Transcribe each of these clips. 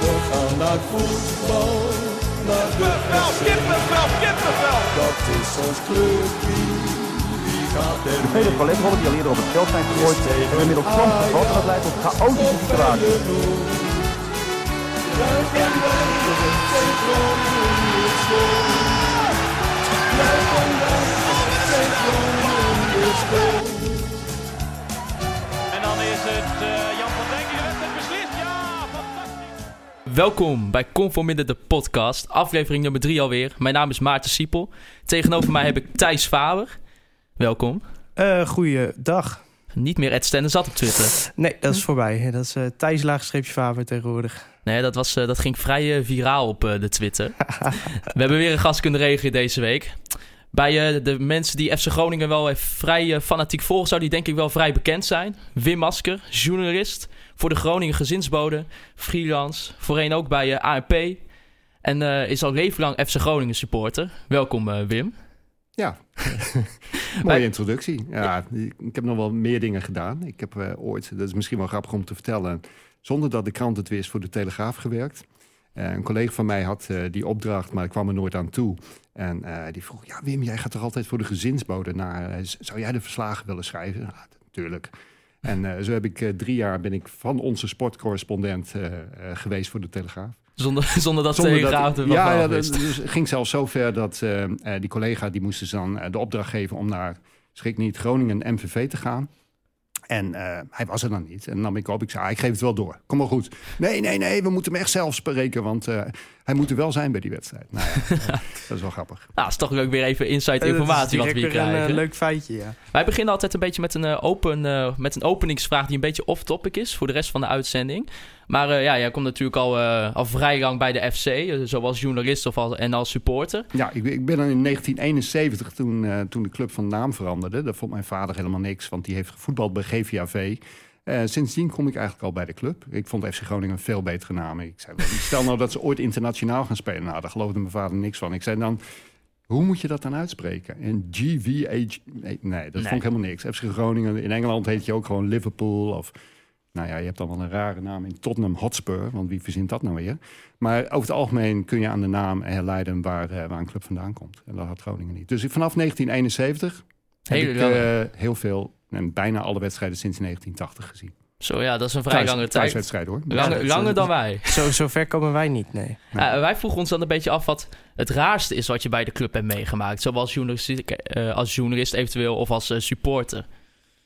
We gaan naar voetbal, naar de Kippenvel, kippenvel, kippenvel. Dat is ons clubje, De vele paletrollen die al eerder op het veld zijn gegooid, hebben inmiddels soms gevat en dat leidt tot chaotische situaties. En Welkom bij Conforminder de podcast, aflevering nummer 3 alweer. Mijn naam is Maarten Siepel. Tegenover mij heb ik Thijs Faber. Welkom. Uh, goeiedag. Niet meer Ed Stennis zat op Twitter. Nee, dat is voorbij. Dat is uh, Thijs Laagstreepje Faber tegenwoordig. Nee, dat, was, uh, dat ging vrij viraal op de Twitter. We hebben weer een gast kunnen regelen deze week. Bij de mensen die FC Groningen wel vrij fanatiek volgen, zou die denk ik wel vrij bekend zijn. Wim Masker, journalist voor de Groningen Gezinsbode, freelance, voorheen ook bij ANP. En is al leven lang FC Groningen supporter. Welkom Wim. Ja, mooie introductie. Ja, ik heb nog wel meer dingen gedaan. Ik heb uh, ooit, dat is misschien wel grappig om te vertellen, zonder dat de krant het wist, voor de Telegraaf gewerkt. Uh, een collega van mij had uh, die opdracht, maar ik kwam er nooit aan toe. En die vroeg, ja Wim, jij gaat toch altijd voor de gezinsbode naar. zou jij de verslagen willen schrijven? Ja, natuurlijk. En zo heb ik drie jaar ben ik van onze sportcorrespondent geweest voor de Telegraaf. Zonder, zonder dat zonder Telegraaf dat, Ja, ja dat, dus ging zelfs zo ver dat die collega die moest dus dan de opdracht geven om naar schrik niet Groningen MVV te gaan. En hij was er dan niet. En dan nam ik op. Ik zei, ah, ik geef het wel door. Kom maar goed. Nee, nee, nee, we moeten hem echt zelf spreken. Want hij moet er wel zijn bij die wedstrijd. Nou ja, dat is wel grappig. Nou, is toch ook weer even inside informatie wat we hier krijgen. Een leuk feitje, ja. Wij beginnen altijd een beetje met een, open, uh, met een openingsvraag die een beetje off-topic is voor de rest van de uitzending. Maar uh, ja, jij komt natuurlijk al, uh, al vrij lang bij de FC, uh, zoals journalist of al, en als supporter. Ja, ik, ik ben dan in 1971, toen, toen de club van naam veranderde. Daar vond mijn vader helemaal niks, want die heeft gevoetbald bij GVAV. Sindsdien kom ik eigenlijk al bij de club. Ik vond FC Groningen een veel betere naam. Ik zei, stel nou dat ze ooit internationaal gaan spelen. Nou, daar geloofde mijn vader niks van. Ik zei dan, hoe moet je dat dan uitspreken? En GVH... Nee, nee dat nee. vond ik helemaal niks. FC Groningen, in Engeland heet je ook gewoon Liverpool of... Nou ja, je hebt dan wel een rare naam in Tottenham Hotspur, want wie verzint dat nou weer? Maar over het algemeen kun je aan de naam herleiden waar, uh, waar een club vandaan komt. En dat had Groningen niet. Dus vanaf 1971 heel, heb ik uh, heel veel, en bijna alle wedstrijden sinds 1980 gezien. Zo ja, dat is een vrij Thuis, lange tijd. Thuiswedstrijd hoor. Langer, langer dan wij. Zo, zo ver komen wij niet, nee. nee. Uh, wij vroegen ons dan een beetje af wat het raarste is wat je bij de club hebt meegemaakt. Zoals journalist, uh, als journalist eventueel of als uh, supporter.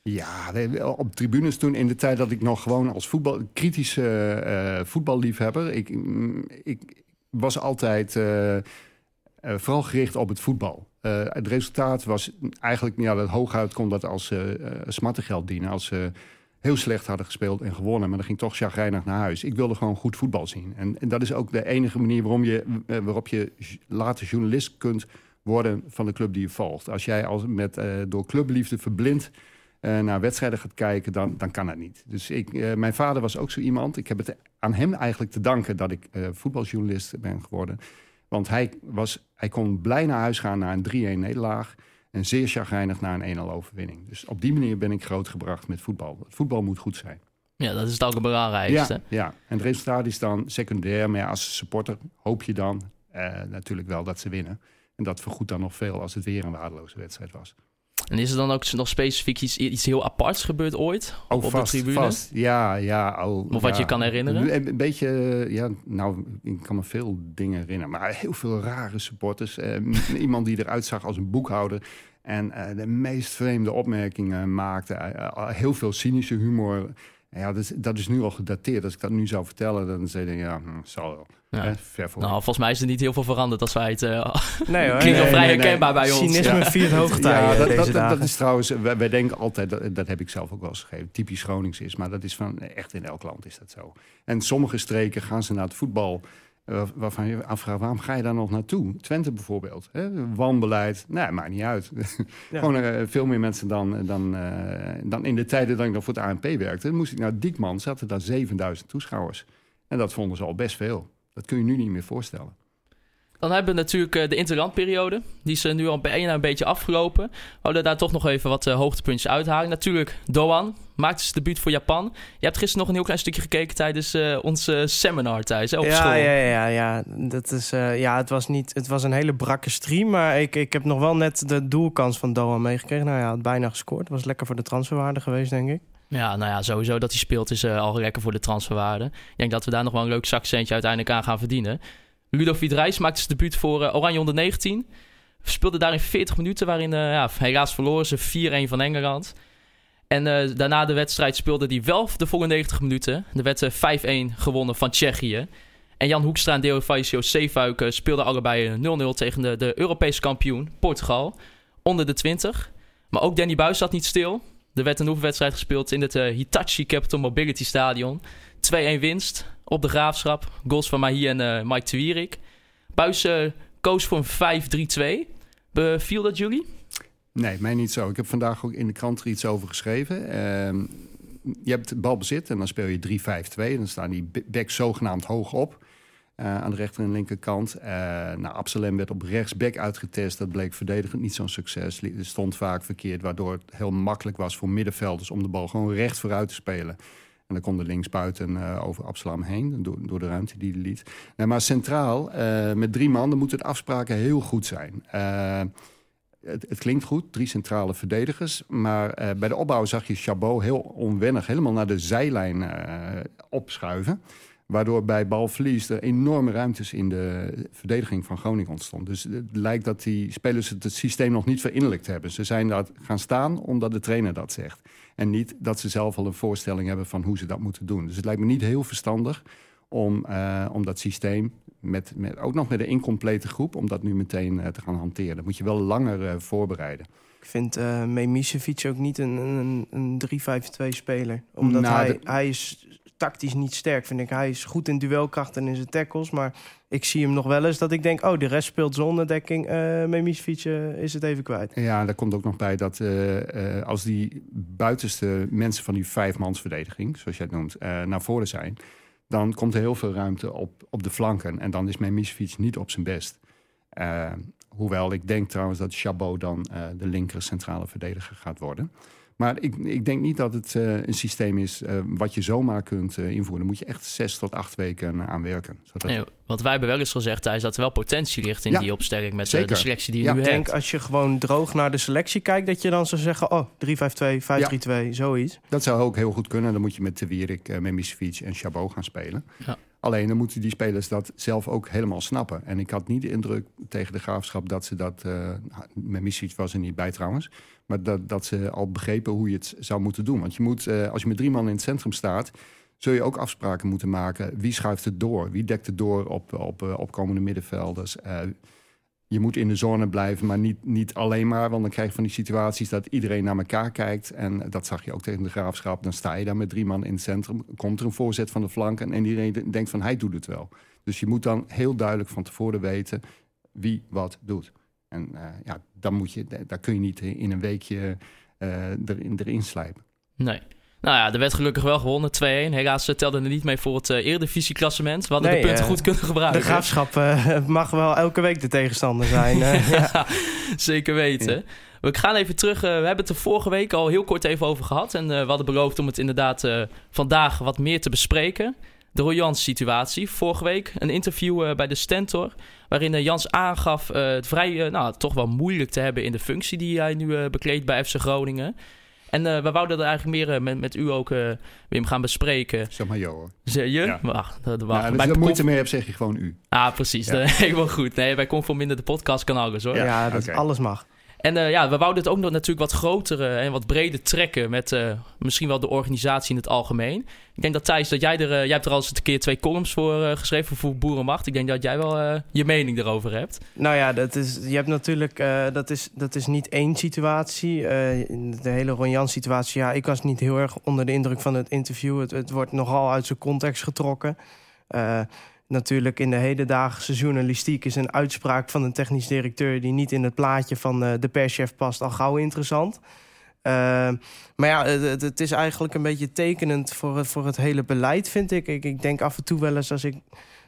Ja, op tribunes toen in de tijd dat ik nog gewoon als voetbal, kritische uh, voetballiefhebber. Ik, ik was altijd uh, uh, vooral gericht op het voetbal. Het resultaat was eigenlijk, ja, dat hooguit kon dat als smartengeld dienen. Als ze heel slecht hadden gespeeld en gewonnen, maar dan ging toch chagrijnig naar huis. Ik wilde gewoon goed voetbal zien. En, en dat is ook de enige manier waarom je, waarop je later journalist kunt worden van de club die je volgt. Als jij als met, door clubliefde verblind uh, naar wedstrijden gaat kijken, dan, dan kan dat niet. Dus ik, uh, mijn vader was ook zo iemand. Ik heb het aan hem eigenlijk te danken dat ik uh, voetbaljournalist ben geworden. Want hij, was, hij kon blij naar huis gaan na een 3-1 nederlaag. En zeer chagrijnig naar een 1-0 overwinning. Dus op die manier ben ik grootgebracht met voetbal. Het voetbal moet goed zijn. Ja, dat is het ook het belangrijkste. Ja, ja, en het resultaat is dan secundair. Maar ja, als supporter hoop je dan natuurlijk wel dat ze winnen. En dat vergoedt dan nog veel als het weer een waardeloze wedstrijd was. En is er dan ook nog specifiek iets, iets heel aparts gebeurd ooit oh, op vast, de tribune? Vast. Ja, ja. Oh, of wat ja. je kan herinneren? Een, een, beetje, ja, nou, ik kan me veel dingen herinneren. Maar heel veel rare supporters. Eh, iemand die eruit zag als een boekhouder. En uh, de meest vreemde opmerkingen maakte. Heel veel cynische humor. Ja, dat is, dat is nu al gedateerd. Als ik dat nu zou vertellen, dan zei ik, ja, hm, zal wel. Ja. Eh, ver voor. Nou, volgens mij is er niet heel veel veranderd als wij het... Uh, nee hoor. Klinkt nee, vrij nee, herkenbaar bij ons. Cynisme ja. viert hoogtij ja, dat, deze dat, dagen. dat is trouwens... Wij, wij denken altijd, dat, dat heb ik zelf ook wel eens gegeven, typisch Gronings is. Maar dat is van, echt in elk land is dat zo. En sommige streken gaan ze naar het voetbal... Uh, waarvan je afvraagt, waarom ga je daar nog naartoe? Twente bijvoorbeeld. Hè? Wanbeleid. Nee, maakt niet uit. Ja. Gewoon uh, veel meer mensen dan, dan, uh, dan in de tijden dat ik nog voor het ANP werkte. Dan moest ik naar Diekman, zaten daar 7000 toeschouwers. En dat vonden ze al best veel. Dat kun je nu niet meer voorstellen. Dan hebben we natuurlijk eh, de interlandperiode. Die is eh, nu al bijna een beetje afgelopen. We willen daar toch nog even wat uh, hoogtepuntjes uithalen. Natuurlijk, Doan maakt zijn debuut voor Japan. Je hebt gisteren nog een heel klein stukje gekeken tijdens uh, ons seminar thuis hè, op ja, school. Ja, ja, ja. Dat is, ja het, was niet, het was een hele brakke stream. Maar ik, ik heb nog wel net de doelkans van Doan meegekregen. Nou ja, had bijna gescoord. was lekker voor de transferwaarde geweest, denk ik. Ja, nou ja, sowieso dat hij speelt is al lekker voor de transferwaarde. Ik denk dat we daar nog wel een leuk zakcentje uiteindelijk aan gaan verdienen. Ludovic Reis maakte zijn debuut voor uh, Oranje 119. Speelde daar in 40 minuten, waarin uh, ja, helaas verloren ze 4-1 van Engeland. En uh, daarna de wedstrijd speelde hij wel de volgende 90 minuten. Er werd 5-1 gewonnen van Tsjechië. En Jan Hoekstra en Deo Faisio Zeefuik speelden allebei 0-0 tegen de, de Europese kampioen Portugal. Onder de 20. Maar ook Danny Buis zat niet stil. Er werd een oefenwedstrijd gespeeld in het Hitachi Capital Mobility Stadion. 2-1 winst op de graafschap. Goals van Mahi en uh, Mike Twierik. Buis uh, koos voor een 5-3-2. Beviel dat jullie? Nee, mij niet zo. Ik heb vandaag ook in de krant er iets over geschreven. Uh, je hebt balbezit en dan speel je 3-5-2. Dan staan die backs zogenaamd hoog op. Uh, aan de rechter en linkerkant. Uh, nou, Absalem werd op rechtsback uitgetest. Dat bleek verdedigend niet zo'n succes. Stond vaak verkeerd, waardoor het heel makkelijk was voor middenvelders om de bal gewoon recht vooruit te spelen. En dan kon de linksbuiten uh, over Absalom heen, door, door de ruimte die hij liet. Maar centraal, uh, met drie man, dan moeten de afspraken heel goed zijn. Uh, het, het, klinkt goed, drie centrale verdedigers. Maar bij de opbouw zag je Chabot heel onwennig helemaal naar de zijlijn opschuiven. Waardoor bij balverlies er enorme ruimtes in de verdediging van Groningen ontstond. Dus het lijkt dat die spelers het, het systeem nog niet verinnerlijkt hebben. Ze zijn daar gaan staan omdat de trainer dat zegt. En niet dat ze zelf al een voorstelling hebben van hoe ze dat moeten doen. Dus het lijkt me niet heel verstandig om, uh, om dat systeem, met, met, ook nog met een incomplete groep, om dat nu meteen uh, te gaan hanteren. Dat moet je wel langer uh, voorbereiden. Ik vind uh, Memisevic ook niet een, een, een 3-5-2 speler. Omdat nou, hij, hij is tactisch niet sterk, vind ik. Hij is goed in duelkracht en in zijn tackles. Maar ik zie hem nog wel eens dat ik denk... oh, de rest speelt zonder dekking. Uh, Memisevic uh, is het even kwijt. Ja, daar komt ook nog bij dat uh, als die buitenste mensen van die vijfmansverdediging... zoals jij het noemt, naar voren zijn... dan komt er heel veel ruimte op, op de flanken. En dan is Memisevic niet op zijn best. hoewel ik denk trouwens dat Chabot dan de linker centrale verdediger gaat worden... Maar ik, ik denk niet dat het uh, een systeem is uh, wat je zomaar kunt uh, invoeren. Daar moet je echt zes tot acht weken aan werken. Zodat... Nee, want wij hebben wel eens gezegd, Thijs, dat er wel potentie ligt in ja, die opstelling met de, de selectie die je ja, nu ik hebt. denk als je gewoon droog naar de selectie kijkt, dat je dan zou zeggen, oh, 3-5-2, 5-3-2, ja. zoiets. Dat zou ook heel goed kunnen. Dan moet je met de Wierik, uh, Memisevic en Chabot gaan spelen. Ja. Alleen dan moeten die spelers dat zelf ook helemaal snappen. En ik had niet de indruk tegen de graafschap dat ze dat. Uh, Memisevic was er niet bij trouwens. Maar dat, dat ze al begrepen hoe je het zou moeten doen. Want je moet, uh, als je met drie man in het centrum staat. zul je ook afspraken moeten maken. Wie schuift het door? Wie dekt het door op, op uh, opkomende middenvelders? Je moet in de zone blijven, maar niet, niet alleen maar. Want dan krijg je van die situaties dat iedereen naar elkaar kijkt. En dat zag je ook tegen de graafschap. Dan sta je daar met drie man in het centrum. Komt er een voorzet van de flank en, en iedereen denkt van hij doet het wel. Dus je moet dan heel duidelijk van tevoren weten wie wat doet. En uh, ja, dan moet je, daar kun je niet in een weekje uh, erin, erin slijpen. Nee. Nou ja, er werd gelukkig wel gewonnen, 2-1. Helaas telde er niet mee voor het uh, Eredivisie-klassement. We hadden nee, de punten uh, goed kunnen gebruiken. De graafschap uh, mag wel elke week de tegenstander zijn. ja, zeker weten. Ja. We gaan even terug. we hebben het er vorige week al heel kort even over gehad. En we hadden beloofd om het inderdaad vandaag wat meer te bespreken. De Royans-situatie. Vorige week een interview bij de Stentor. Waarin Jans aangaf het vrij, nou, toch wel moeilijk te hebben in de functie die hij nu bekleedt bij FC Groningen. En uh, we wouden dat eigenlijk meer uh, met, met u ook, uh, Wim, gaan bespreken. Zeg maar joh hoor. Zeg je? Ja. Wacht, wacht. Ja, als je er moeite mee hebt, zeg je gewoon u. Ah, precies. Ja. Helemaal goed. Nee, bij Conform Minder de podcast kan alles hoor. Ja, ja dat okay. alles mag. En uh, ja, we wouden het ook nog natuurlijk wat grotere en wat breder trekken met uh, misschien wel de organisatie in het algemeen. Ik denk dat Thijs, dat jij er, uh, jij hebt er al eens een keer twee columns voor geschreven voor Boerenmacht. Ik denk dat jij wel je mening erover hebt. Nou ja, dat is, je hebt natuurlijk, dat, is, dat is niet één situatie. de hele Ronjan situatie, ja, ik was niet heel erg onder de indruk van het interview. Het, het wordt nogal uit zijn context getrokken natuurlijk in de hedendaagse journalistiek is een uitspraak van een technisch directeur die niet in het plaatje van uh, de perschef past al gauw interessant. Uh, maar ja, het, is eigenlijk een beetje tekenend voor het, voor het hele beleid, vind ik. ik. Ik denk af en toe wel eens als ik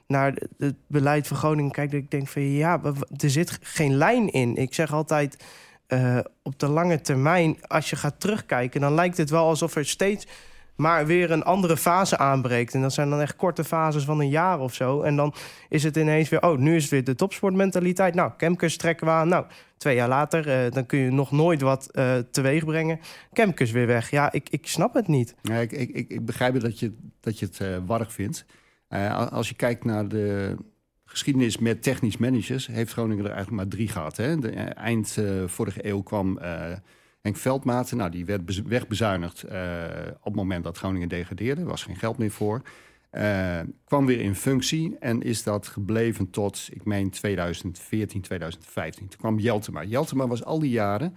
naar het beleid van Groningen kijk, dat ik denk van ja, er zit geen lijn in. Ik zeg altijd, eh, op de lange termijn, als je gaat terugkijken, dan lijkt het wel alsof er steeds maar weer een andere fase aanbreekt. En dat zijn dan echt korte fases van een jaar of zo. En dan is het ineens weer, oh, nu is het weer de topsportmentaliteit. Nou, Kemkes trekken we aan. Nou, twee jaar later, eh, dan kun je nog nooit wat eh teweeg brengen. Kemkes weer weg. Ja, ik, ik snap het niet. Ja, ik, ik, ik, begrijp dat je, dat je het eh warrig vindt. Als je kijkt naar de geschiedenis met technisch managers, heeft Groningen er eigenlijk maar drie gehad. Hè? De, eind vorige eeuw kwam Henk Veldmaten. Nou, die werd bez- wegbezuinigd eh, op het moment dat Groningen degradeerde. Er was geen geld meer voor. Eh, kwam weer in functie en is dat gebleven tot, ik meen, 2014, 2015. Toen kwam Jeltema. Jeltema was al die jaren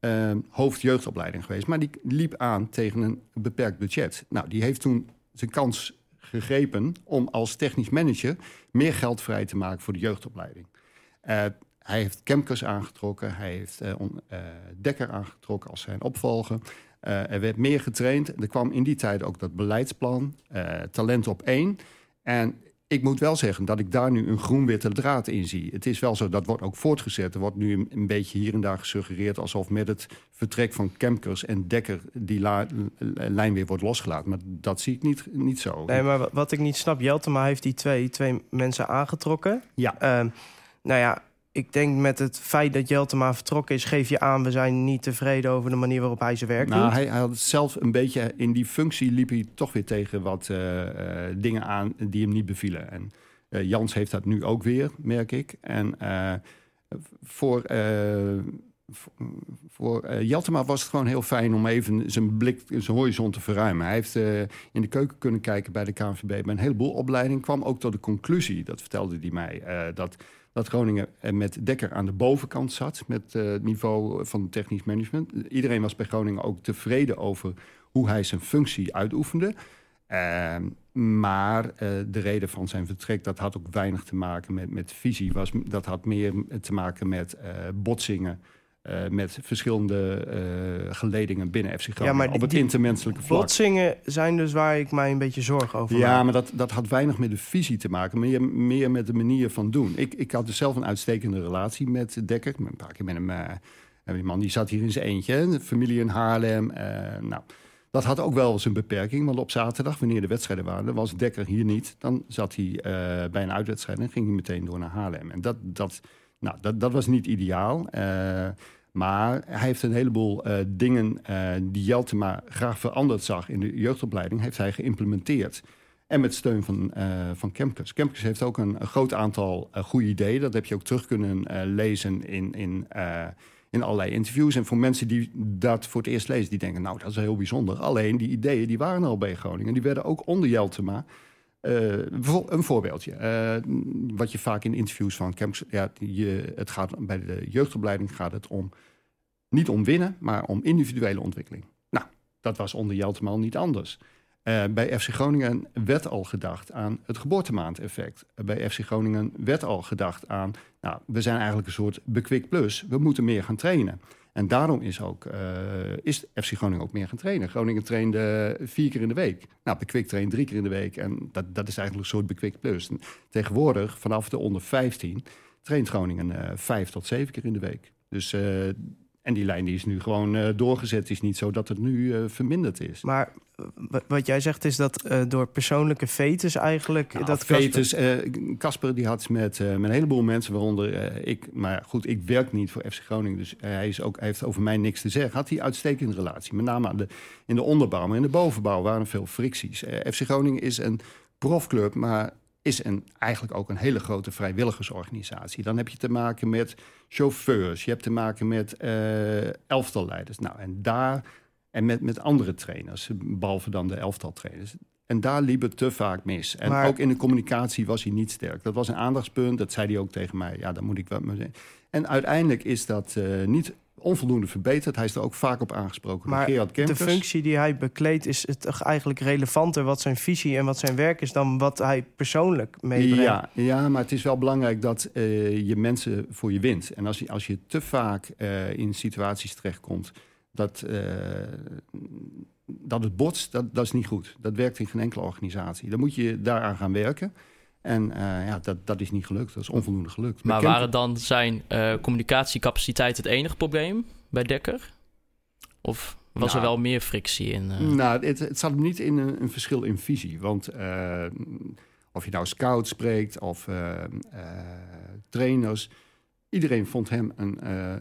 eh, hoofdjeugdopleiding geweest. Maar die liep aan tegen een beperkt budget. Nou, die heeft toen zijn kans gegrepen om als technisch manager meer geld vrij te maken voor de jeugdopleiding. Eh, hij heeft Kemkers aangetrokken, hij heeft eh, Dekker aangetrokken als zijn opvolger. Eh, er werd meer getraind. Er kwam in die tijd ook dat beleidsplan, talent op één. En ik moet wel zeggen dat ik daar nu een groen-witte draad in zie. Het is wel zo, dat wordt ook voortgezet. Er wordt nu een, een beetje hier en daar gesuggereerd... alsof met het vertrek van Kemkers en Dekker... die lijn weer wordt losgelaten. Maar dat zie ik niet, niet zo. Nee, maar wa- wat ik niet snap, Jeltema heeft die twee, twee mensen aangetrokken. Ja. Ehm, nou ja, ik denk met het feit dat Jeltema vertrokken is... geef je aan, we zijn niet tevreden over de manier waarop hij zijn werk Nou, doet. hij, hij had het zelf een beetje in die functie liep hij toch weer tegen wat eh, eh, dingen aan die hem niet bevielen. En eh, Jans heeft dat nu ook weer, merk ik. En voor, voor, Jeltema was het gewoon heel fijn om even zijn blik, zijn horizon te verruimen. Hij heeft in de keuken kunnen kijken bij de KNVB bij een heleboel opleidingen. Kwam ook tot de conclusie, dat vertelde hij mij, dat dat Groningen met Dekker aan de bovenkant zat... met eh, het niveau van technisch management. Iedereen was bij Groningen ook tevreden over hoe hij zijn functie uitoefende. Ehm, maar eh, de reden van zijn vertrek, dat had ook weinig te maken met, met visie. Was, dat had meer te maken met eh, botsingen... eh, met verschillende eh, geledingen binnen FC Groningen. maar die- op het intermenselijke vlak. Botsingen zijn dus waar ik mij een beetje zorgen over Ja, maak. maar dat, dat had weinig met de visie te maken, meer, meer met de manier van doen. Ik, ik had dus zelf een uitstekende relatie met Dekker. Een paar keer met hem. en die man die zat hier in zijn eentje, de familie in Haarlem. nou, dat had ook wel zijn beperking, want op zaterdag, wanneer de wedstrijden waren, was Dekker hier niet. Dan zat hij bij een uitwedstrijd en ging hij meteen door naar Haarlem. En dat, dat, nou, dat, dat was niet ideaal. eh, maar hij heeft een heleboel eh, dingen eh, die Jeltema graag veranderd zag in de jeugdopleiding, heeft hij geïmplementeerd. En met steun van, eh van Kemkes. Kemkes heeft ook een, een groot aantal goede ideeën. Dat heb je ook terug kunnen lezen in, in, in allerlei interviews. En voor mensen die dat voor het eerst lezen, die denken... nou, dat is heel bijzonder. Alleen, die ideeën die waren al bij Groningen. Die werden ook onder Jeltema. Eh, een voorbeeldje. eh, wat je vaak in interviews van Kemkes... Ja, je, het gaat, bij de jeugdopleiding gaat het om... niet om winnen, maar om individuele ontwikkeling. Nou, dat was onder Jeltema al niet anders. Eh, bij FC Groningen werd al gedacht aan het geboortemaandeffect. Bij FC Groningen werd al gedacht aan... nou, we zijn eigenlijk een soort bekwikt plus. We moeten meer gaan trainen. En daarom is, ook, eh, is FC Groningen ook meer gaan trainen. Groningen trainde vier keer in de week. Nou, bekwikt traint drie keer in de week. En dat, dat is eigenlijk een soort bekwikt plus. En tegenwoordig, vanaf de onder 15... traint Groningen eh, vijf tot zeven keer in de week. Dus... en die lijn die is nu gewoon eh, doorgezet. Het is niet zo dat het nu eh, verminderd is. Maar wa- wat jij zegt is dat eh, door persoonlijke fetes eigenlijk... Nou, dat eh, Casper die had met, met een heleboel mensen, waaronder ik. Maar goed, ik werk niet voor FC Groningen, dus hij, is ook, hij heeft over mij niks te zeggen. Had hij uitstekende relatie, met name aan de, in de onderbouw. Maar in de bovenbouw waren veel fricties. FC Groningen is een profclub, maar is een, eigenlijk ook een hele grote vrijwilligersorganisatie. Dan heb je te maken met chauffeurs, je hebt te maken met eh elftalleiders. Nou, en daar en met, met andere trainers, behalve dan de elftaltrainers. En daar liep het te vaak mis. En Maar- ook in de communicatie was hij niet sterk. Dat was een aandachtspunt, dat zei hij ook tegen mij. Ja, dan moet ik wat mee zeggen. En uiteindelijk is dat eh, niet onvoldoende verbeterd. Hij is er ook vaak op aangesproken Maar Gerard de functie die hij bekleedt... is het eigenlijk relevanter wat zijn visie en wat zijn werk is... dan wat hij persoonlijk meebrengt. Ja, ja, maar het is wel belangrijk dat eh, je mensen voor je wint. En als je, als je te vaak eh, in situaties terechtkomt dat, eh, dat het botst, dat, dat is niet goed. Dat werkt in geen enkele organisatie. Dan moet je daaraan gaan werken. En eh, ja, dat, dat is niet gelukt. Dat is onvoldoende gelukt. Maar waren dan zijn eh, communicatiecapaciteit het enige probleem bij Dekker? Of was er Nou. wel meer frictie in? eh? Nou, het, het zat hem niet in een, een verschil in visie. Want of je nou scouts spreekt of trainers... Iedereen vond hem een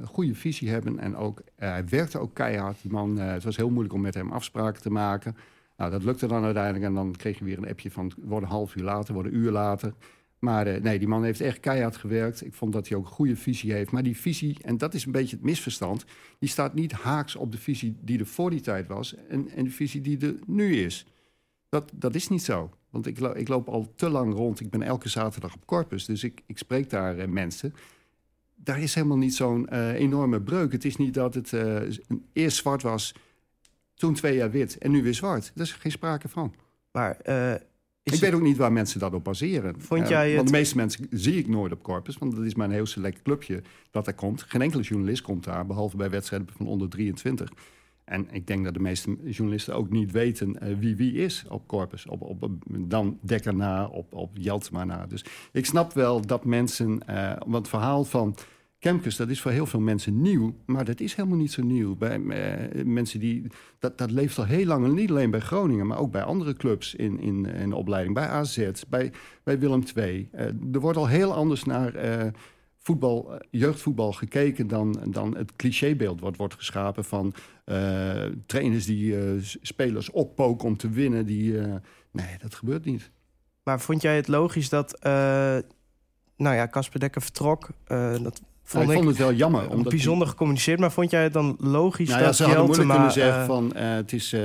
goede visie hebben. En ook, hij werkte ook keihard. Die man, het was heel moeilijk om met hem afspraken te maken. Nou, dat lukte dan uiteindelijk. En dan kreeg je weer een appje van... worden een half uur later, worden een uur later. Maar eh, nee, die man heeft echt keihard gewerkt. Ik vond dat hij ook een goede visie heeft. Maar die visie, en dat is een beetje het misverstand... die staat niet haaks op de visie die er voor die tijd was... en, en de visie die er nu is. Dat, dat is niet zo. Want ik, ik loop al te lang rond. Ik ben elke zaterdag op Corpus, dus ik, ik spreek daar eh, mensen. Daar is helemaal niet zo'n eh, enorme breuk. Het is niet dat het eerst zwart was, toen twee jaar wit en nu weer zwart. Daar is geen sprake van. Maar eh, ik het- weet ook niet waar mensen dat op baseren. Vond Eh, jij Want de meeste mensen zie ik nooit op Corpus, want dat is maar een heel select clubje dat er komt. Geen enkele journalist komt daar, behalve bij wedstrijden van onder 23. En ik denk dat de meeste journalisten ook niet weten eh, wie wie is op Corpus. Op, op, op- dan Dekker na, op, op Jeltsma na. Dus ik snap wel dat mensen... eh, want het verhaal van Kemkes, dat is voor heel veel mensen nieuw. Maar dat is helemaal niet zo nieuw. Bij eh, mensen die... Dat, dat leeft al heel lang. En niet alleen bij Groningen, maar ook bij andere clubs in, in, in de opleiding. Bij AZ, bij, bij Willem II. Eh, er wordt al heel anders naar... eh, voetbal, jeugdvoetbal gekeken dan, dan het clichébeeld wat wordt geschapen van trainers die spelers oppoken om te winnen. Die, nee, dat gebeurt niet. Maar vond jij het logisch dat, nou ja, Casper Dekker vertrok? Dat vond ik ik, vond het wel jammer. Omdat bijzonder gecommuniceerd. Maar vond jij het dan logisch nou ja, dat ze hadden moeilijk kunnen zeggen eh, van eh, het is...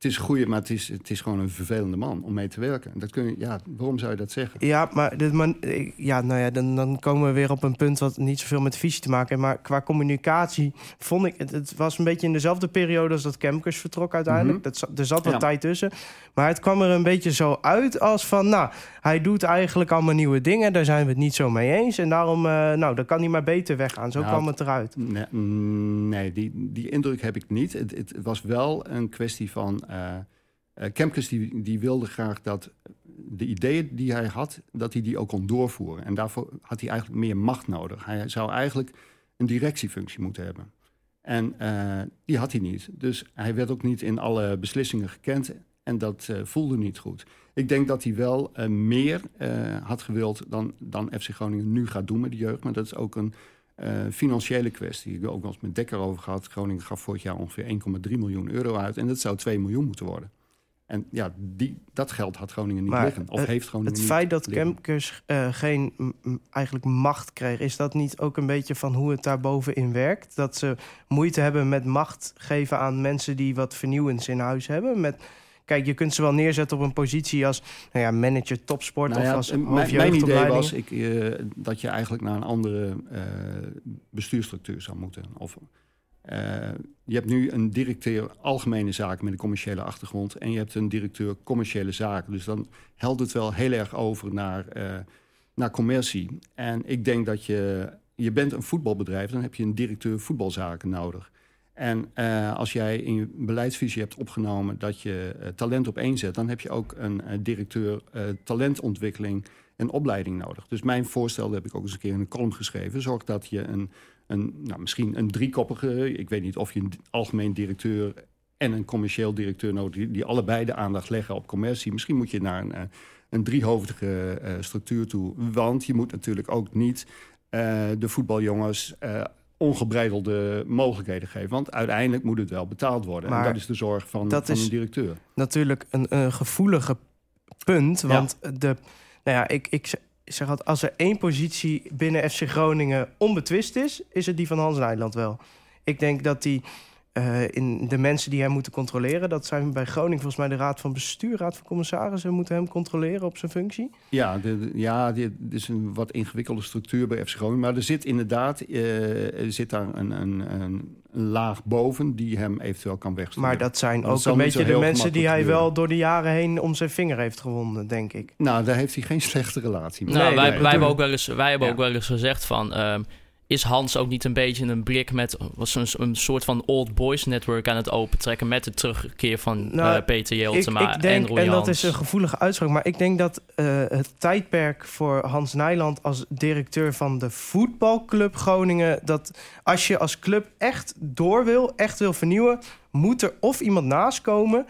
het is een goeie, maar het is, het is gewoon een vervelende man om mee te werken. Dat kun je, ja, waarom zou je dat zeggen? Ja, maar, dit man, ja, nou ja, dan, dan komen we weer op een punt wat niet zoveel met visie te maken heeft. Maar qua communicatie vond ik, het, het was een beetje in dezelfde periode als dat Kemkers vertrok uiteindelijk. Mhm. dat, er zat wat Ja. tijd tussen. Maar het kwam er een beetje zo uit als van, nou, hij doet eigenlijk allemaal nieuwe dingen. Daar zijn we het niet zo mee eens. En daarom, eh, nou, dan kan hij maar beter weggaan. Zo Nou, kwam het eruit. Nee, mm, nee die, die indruk heb ik niet. Het, het was wel een kwestie van... eh eh, Kemkes die, die wilde graag dat de ideeën die hij had... dat hij die ook kon doorvoeren. En daarvoor had hij eigenlijk meer macht nodig. Hij zou eigenlijk een directiefunctie moeten hebben. En eh, die had hij niet. Dus hij werd ook niet in alle beslissingen gekend... en dat voelde niet goed. Ik denk dat hij wel meer had gewild dan, dan FC Groningen nu gaat doen met de jeugd. Maar dat is ook een financiële kwestie. Ik heb ook wel eens met Dekker over gehad. Groningen gaf vorig jaar ongeveer 1,3 miljoen euro uit. En dat zou 2 miljoen moeten worden. En ja, die, dat geld had Groningen niet Maar liggen. Of het- heeft Groningen Het niet feit dat liggen. Kemkers eh, geen m, eigenlijk macht kreeg, is dat niet ook een beetje van hoe het daar bovenin werkt? Dat ze moeite hebben met macht geven aan mensen die wat vernieuwends in huis hebben? Met, kijk, je kunt ze wel neerzetten op een positie als nou ja, manager topsport Nou ja, of als mijn, hoofd mijn idee was ik, eh, dat je eigenlijk naar een andere eh, bestuursstructuur zou moeten. Of, eh, je hebt nu een directeur algemene zaken met een commerciële achtergrond. En je hebt een directeur commerciële zaken. Dus dan helpt het wel heel erg over naar, naar commercie. En ik denk dat je... Je bent een voetbalbedrijf, dan heb je een directeur voetbalzaken nodig. En eh, als jij in je beleidsvisie hebt opgenomen dat je eh, talent op één zet, dan heb je ook een eh, directeur talentontwikkeling en opleiding nodig. Dus mijn voorstel, dat heb ik ook eens een keer in een column geschreven, zorg dat je een, een nou, misschien een driekoppige, ik weet niet of je een algemeen directeur en een commercieel directeur nodig, die, die allebei de aandacht leggen op commercie. Misschien moet je naar een, een driehoofdige eh, structuur toe, want je moet natuurlijk ook niet de voetbaljongens ongebreidelde mogelijkheden geven. Want uiteindelijk moet het wel betaald worden. Maar en dat is de zorg van, dat van is- een directeur. natuurlijk een, een gevoelige punt. Want de, nou ja, ik, ik zeg altijd, als er één positie binnen FC Groningen onbetwist is, is het die van Hans Nijland wel. Ik denk dat die eh, in de mensen die hem moeten controleren, dat zijn bij Groningen volgens mij de raad van bestuur, raad van commissarissen, moeten hem controleren op zijn functie. Ja, de, ja dit is een wat ingewikkelde structuur bij FC Groningen. Maar er zit inderdaad eh, er zit daar een, een, een, een laag boven die hem eventueel kan wegsturen. Maar dat zijn Dat ook een beetje de mensen die hij wel door de jaren heen om zijn vinger heeft gewonden, denk ik. Nou, daar heeft hij geen slechte relatie mee. Nou, Nee, wij, nee, wij hebben ook wel eens, wij hebben Ja. ook wel eens gezegd van... ehm, is Hans ook niet een beetje een blik met was een, een soort van old boys network aan het opentrekken met de terugkeer van Nou, eh, Peter Ik, Jeeltema ik denk, en Roy en dat is een gevoelige uitspraak, maar ik denk dat eh, het tijdperk voor Hans Nijland als directeur van de voetbalclub Groningen, dat als je als club echt door wil, echt wil vernieuwen, moet er of iemand naast komen,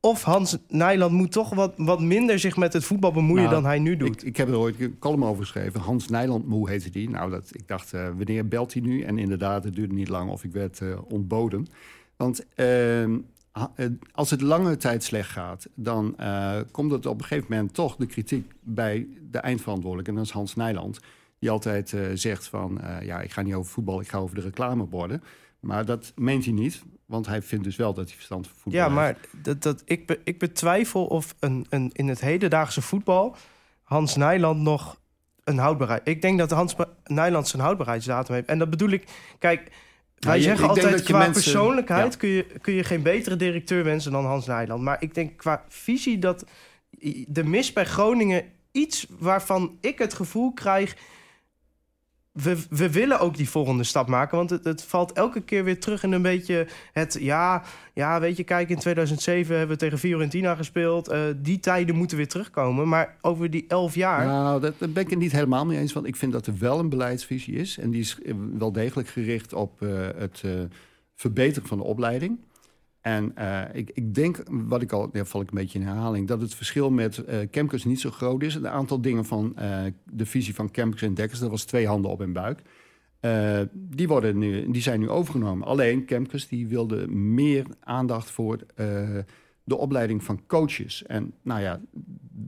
of Hans Nijland moet toch wat, wat minder zich met het voetbal bemoeien Nou, dan hij nu doet. Ik, ik heb er ooit een column over geschreven. Hans Nijland Moe heette die. Nou, dat, ik dacht, eh, wanneer belt hij nu? En inderdaad, het duurde niet lang of ik werd eh, ontboden. Want ehm, eh, als het lange tijd slecht gaat... dan komt het op een gegeven moment toch de kritiek bij de eindverantwoordelijke. En dat is Hans Nijland. Die altijd zegt van, ja, ik ga niet over voetbal, ik ga over de reclameborden. Maar dat meent hij niet, want hij vindt dus wel dat hij verstand van voetbal Ja, heeft. maar dat, dat, ik, be- ik betwijfel of een, een, in het hedendaagse voetbal Hans Nijland nog een houdbaarheid... Ik denk dat Hans Nijland zijn houdbaarheidsdatum heeft. En dat bedoel ik... Kijk, wij je- zeggen altijd qua mensen- persoonlijkheid... ja. Kun, je, kun je geen betere directeur wensen dan Hans Nijland. Maar ik denk qua visie dat de mis bij Groningen... iets waarvan ik het gevoel krijg... We, willen ook die volgende stap maken. Want het, het valt elke keer weer terug in een beetje het... Ja, ja, weet je, kijk, in 2007 hebben we tegen Fiorentina gespeeld. Eh, die tijden moeten weer terugkomen. Maar over die elf jaar... Nou, dat, daar ben ik het niet helemaal mee eens. Want ik vind dat er wel een beleidsvisie is. En die is eh, wel degelijk gericht op eh, het verbeteren van de opleiding. En eh, ik, denk, wat ik al, ja, val ik een beetje in herhaling, dat het verschil met Kemkers niet zo groot is. Een aantal dingen van eh, de visie van Kemkers en Dekkers, dat was twee handen op en buik. Die, worden nu, die zijn nu overgenomen. Alleen Kemkers die wilde meer aandacht voor de opleiding van coaches. En nou ja,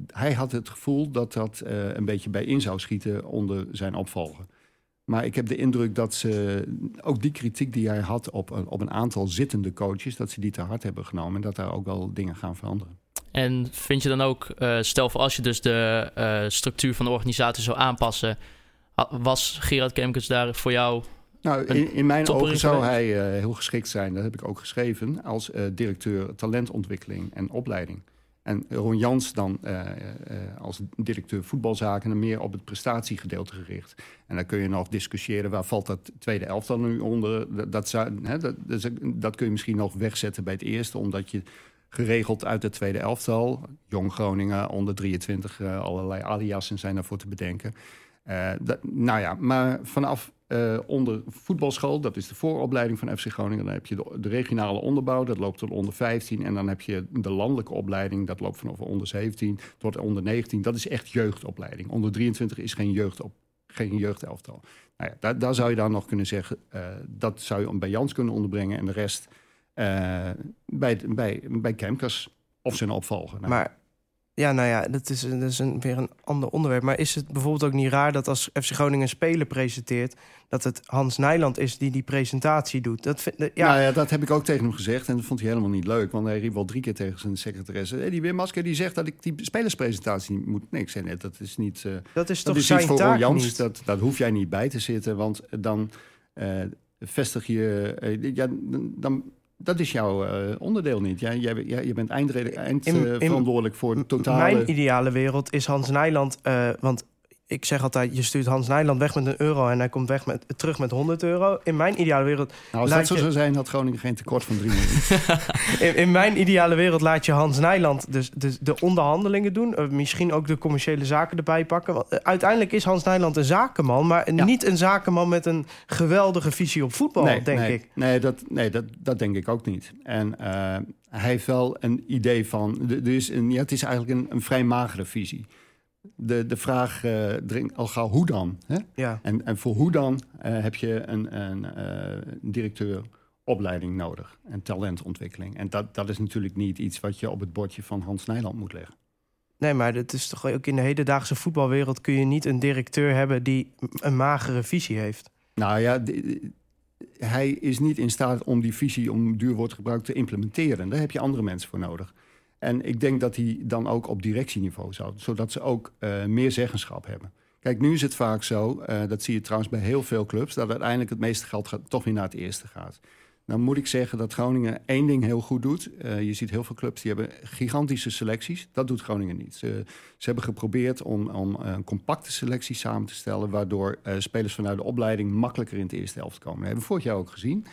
hij had het gevoel dat dat een beetje bij in zou schieten onder zijn opvolger. Maar ik heb de indruk dat ze ook die kritiek die hij had op, een- op een aantal zittende coaches, dat ze die te hard hebben genomen en dat daar ook wel dingen gaan veranderen. En vind je dan ook, eh, stel voor als je dus de eh, structuur van de organisatie zou aanpassen, was Gerard Kemkes daar voor jou? Nou, in, in mijn ogen zou hij eh, heel geschikt zijn, dat heb ik ook geschreven, als directeur talentontwikkeling en opleiding. En Ron Jans dan eh, eh, als directeur voetbalzaken en meer op het prestatiegedeelte gericht. En dan kun je nog discussiëren waar valt dat tweede elftal nu onder. Dat, zou, hè, dat, is- dat kun je misschien nog wegzetten bij het eerste, omdat je geregeld uit het tweede elftal, Jong Groningen, onder 23, eh, allerlei aliasen zijn daarvoor te bedenken. Nou ja, maar vanaf eh, onder voetbalschool, dat is de vooropleiding van FC Groningen. Dan heb je de, regionale onderbouw, dat loopt tot onder 15. En dan heb je de landelijke opleiding, dat loopt vanaf onder 17 tot onder 19. Dat is echt jeugdopleiding. Onder 23 is geen, jeugdop, geen jeugdelftal. Nou ja, daar, daar zou je dan nog kunnen zeggen, eh, dat zou je bij Jans kunnen onderbrengen. En de rest eh, bij, bij, bij Kemkers of zijn opvolger. Nou, Maar ja, nou ja, dat is, dat is een, weer een ander onderwerp. Maar is het bijvoorbeeld ook niet raar dat als FC Groningen een speler presenteert... dat het Hans Nijland is die die presentatie doet? Dat vind, ja, Nou ja, dat heb ik ook tegen hem gezegd. En dat vond hij helemaal niet leuk. Want hij riep wel drie keer tegen zijn secretaresse... Hey, die Wim die zegt dat ik die spelerspresentatie niet moet... Nee, ik zei net, dat is niet... eh, dat is dat toch is zijn voor taak niet? Dat, dat hoef jij niet bij te zitten. Want dan eh, vestig je... eh, ja, dan- dat is jouw eh, onderdeel niet. Jij, jij, jij, je bent eindverantwoordelijk In- eind, voor het totale... Mijn ideale wereld is Hans Nijland... eh, want ik zeg altijd, je stuurt Hans Nijland weg met een euro... en hij komt weg met, terug met 100 euro. In mijn ideale wereld nou, als dat zo je- zou zijn, had Groningen geen tekort van 3 miljoen. In, in mijn ideale wereld laat je Hans Nijland dus, dus de onderhandelingen doen. Eh, misschien ook de commerciële zaken erbij pakken. Want, eh, uiteindelijk is Hans Nijland een zakenman, maar Ja. niet een zakenman met een geweldige visie op voetbal, denk nee, ik. Nee, dat, nee dat, dat denk ik ook niet. En eh, hij heeft wel een idee van... Er is een, ja, het is eigenlijk een, een vrij magere visie. De, de vraag eh, dringt al gauw hoe dan? Hè? Ja. En, en voor hoe dan eh, heb je een, een eh, directeur opleiding nodig en talentontwikkeling. En dat, dat is natuurlijk niet iets wat je op het bordje van Hans Nijland moet leggen. Nee, maar het is toch ook in de hedendaagse voetbalwereld kun je niet een directeur hebben die een magere visie heeft. Nou ja, hij is niet in staat om die visie, om duur woord gebruikt, te implementeren. Daar heb je andere mensen voor nodig. En ik denk dat hij dan ook op directieniveau zou, zodat ze ook eh, meer zeggenschap hebben. Kijk, nu is het vaak zo, eh, dat zie je trouwens bij heel veel clubs, dat uiteindelijk het meeste geld toch weer naar het eerste gaat. Dan moet ik zeggen dat Groningen één ding heel goed doet. Eh, je ziet heel veel clubs die hebben gigantische selecties. Dat doet Groningen niet. Ze, ze hebben geprobeerd om, om een compacte selectie samen te stellen... waardoor spelers vanuit de opleiding makkelijker in het eerste helft komen. Dat hebben we vorig jaar ook gezien.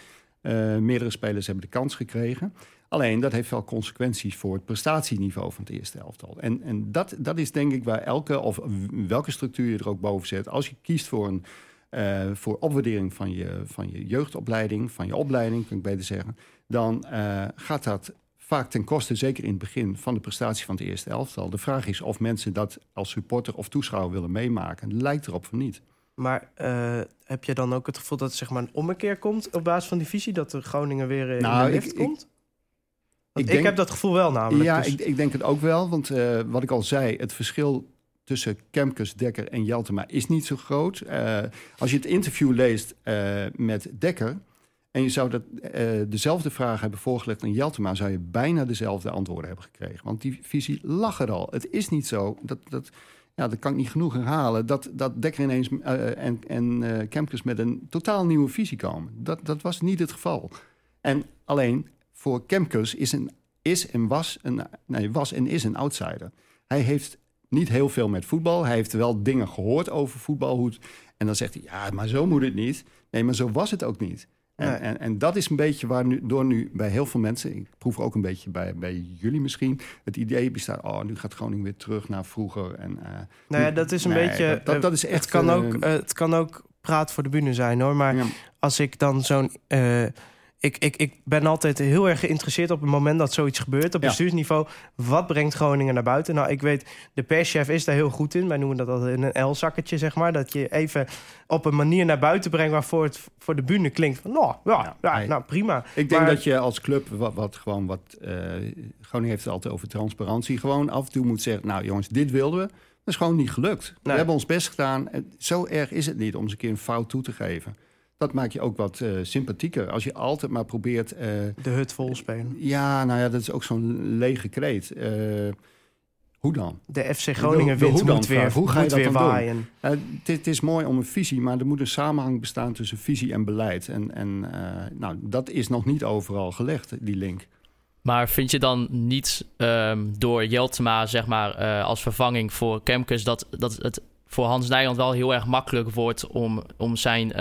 Meerdere spelers hebben de kans gekregen. Alleen dat heeft wel consequenties voor het prestatieniveau van het eerste elftal. En, en dat, dat is denk ik waar elke, of welke structuur je er ook boven zet. Als je kiest voor een uh, voor opwaardering van je, van je jeugdopleiding, van je opleiding, kan ik beter zeggen, dan uh, gaat dat vaak ten koste, zeker in het begin, van de prestatie van het eerste elftal. De vraag is of mensen dat als supporter of toeschouwer willen meemaken. Lijkt erop van niet. Maar uh, heb je dan ook het gevoel dat er zeg maar, een ommekeer komt op basis van die visie? Dat de Groningen weer in nou, de lift ik, komt? Ik, ik, denk, heb dat gevoel wel namelijk. Ja, dus... ik, ik, denk het ook wel. Want wat ik al zei, het verschil tussen Kemkes, Dekker en Jeltema is niet zo groot. Uh, als je het interview leest uh, met Dekker... en je zou dat, dezelfde vraag hebben voorgelegd aan Jeltema... zou je bijna dezelfde antwoorden hebben gekregen. Want die visie lag er al. Het is niet zo, dat, dat, ja, dat kan ik niet genoeg herhalen... dat, dat Dekker ineens en, en Kemkes met een totaal nieuwe visie komen. Dat, dat was niet het geval. En alleen voor Kemkes is, een, is en was, een, nee, was en is een outsider. Hij heeft niet heel veel met voetbal. Hij heeft wel dingen gehoord over voetbal. Hoe en dan zegt hij, ja, maar zo moet het niet. Nee, maar zo was het ook niet. En, en, en, dat is een beetje waar nu, door nu bij heel veel mensen... ik proef ook een beetje bij, bij jullie misschien... het idee bestaat, oh, nu gaat Groningen weer terug naar vroeger. En, uh, nou ja, dat is een beetje... Dat, dat, is echt, het, kan ook, uh, het kan ook praat voor de bühne zijn, hoor. Maar als ik dan zo'n... Uh, ik, ik, ik ben altijd heel erg geïnteresseerd op het moment dat zoiets gebeurt op bestuursniveau. Wat brengt Groningen naar buiten? Nou, ik weet, de perschef is daar heel goed in. Wij noemen dat altijd een L-zakketje, zeg maar. Dat je even op een manier naar buiten brengt waarvoor het voor de bühne klinkt van, nou, ja, ja, nou prima. Ik denk dat je als club wat, wat gewoon wat. Uh, Groningen heeft het altijd over transparantie. Gewoon af en toe moet zeggen, nou jongens, dit wilden we. Dat is gewoon niet gelukt. We hebben ons best gedaan. Zo erg is het niet om eens een keer een fout toe te geven dat maakt je ook wat uh, sympathieker. Als je altijd maar probeert... Uh, de hut vol spelen. Ja, nou ja, dat is ook zo'n lege kreet. Uh, hoe dan? De FC Groningen wint moet weer, hoe ga je dat weer waaien. Het is mooi om een visie, maar er moet een samenhang bestaan tussen visie en beleid. En, en nou, dat is nog niet overal gelegd, die link. Maar vind je dan niet um, door Jeltema, zeg maar, als vervanging voor Kemkes... dat, dat het voor Hans Nijland wel heel erg makkelijk wordt om, om zijn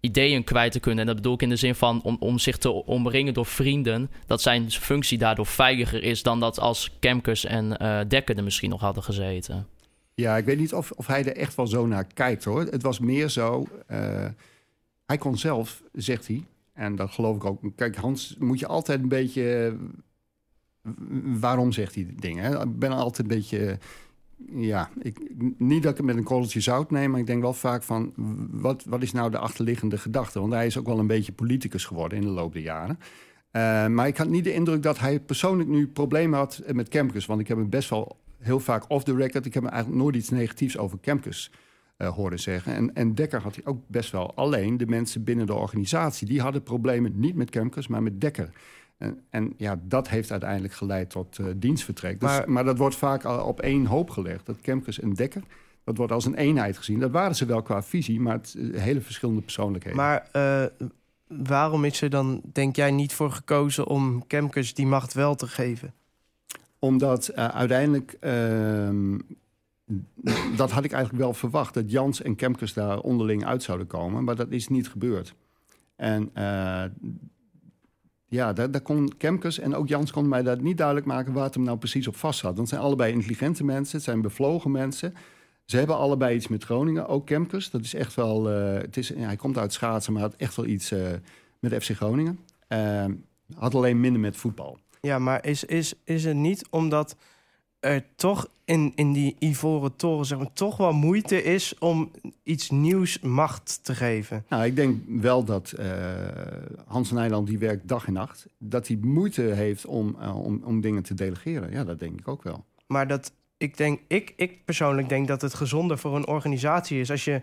ideeën kwijt te kunnen. En dat bedoel ik in de zin van om, om zich te omringen door vrienden. Dat zijn functie daardoor veiliger is dan dat als Kemkers en uh, Dekker er misschien nog hadden gezeten. Ja, ik weet niet of, of hij er echt wel zo naar kijkt hoor. Het was meer zo. Uh, hij kon zelf, zegt hij. En dat geloof ik ook. Kijk, Hans moet je altijd een beetje. Waarom zegt hij dingen? Ik ben altijd een beetje ja, ik, niet dat ik het met een korreltje zout neem, maar ik denk wel vaak van wat, wat is nou de achterliggende gedachte? Want hij is ook wel een beetje politicus geworden in de loop der jaren. Uh, maar ik had niet de indruk dat hij persoonlijk nu problemen had met Kemkes. Want ik heb hem best wel heel vaak off the record. Ik heb hem eigenlijk nooit iets negatiefs over Kemkes uh, horen zeggen. En, en Dekker had hij ook best wel. Alleen de mensen binnen de organisatie, die hadden problemen niet met Kemkes, maar met Dekker. En, en, ja, dat heeft uiteindelijk geleid tot uh, dienstvertrek. Dus, maar, maar, dat wordt vaak al op één hoop gelegd. Dat Kemkes en Dekker, dat wordt als een eenheid gezien. Dat waren ze wel qua visie, maar het uh, hele verschillende persoonlijkheden. Maar uh, waarom is er dan, denk jij, niet voor gekozen om Kemkes die macht wel te geven? Omdat uiteindelijk, ehm, dat had ik eigenlijk wel verwacht... dat Jans en Kemkes daar onderling uit zouden komen. Maar dat is niet gebeurd. En ja, daar, kon Kemkes en ook Jans kon mij dat niet duidelijk maken waar het hem nou precies op vast. Want het zijn allebei intelligente mensen, het zijn bevlogen mensen. Ze hebben allebei iets met Groningen. Ook Kemkes, dat is echt wel. Uh, het is, hij komt uit schaatsen, maar had echt wel iets uh, met FC Groningen. Uh, had alleen minder met voetbal. Ja, maar is, is, is het niet omdat er toch in, in die Ivoren Toren zeg maar, toch wel moeite is om iets nieuws macht te geven. Nou, ik denk wel dat uh, Hans Nijland, die werkt dag en nacht, dat hij moeite heeft om, uh, om, om dingen te delegeren. Ja, dat denk ik ook wel. Maar dat, ik, denk, ik, ik persoonlijk denk dat het gezonder voor een organisatie is als je,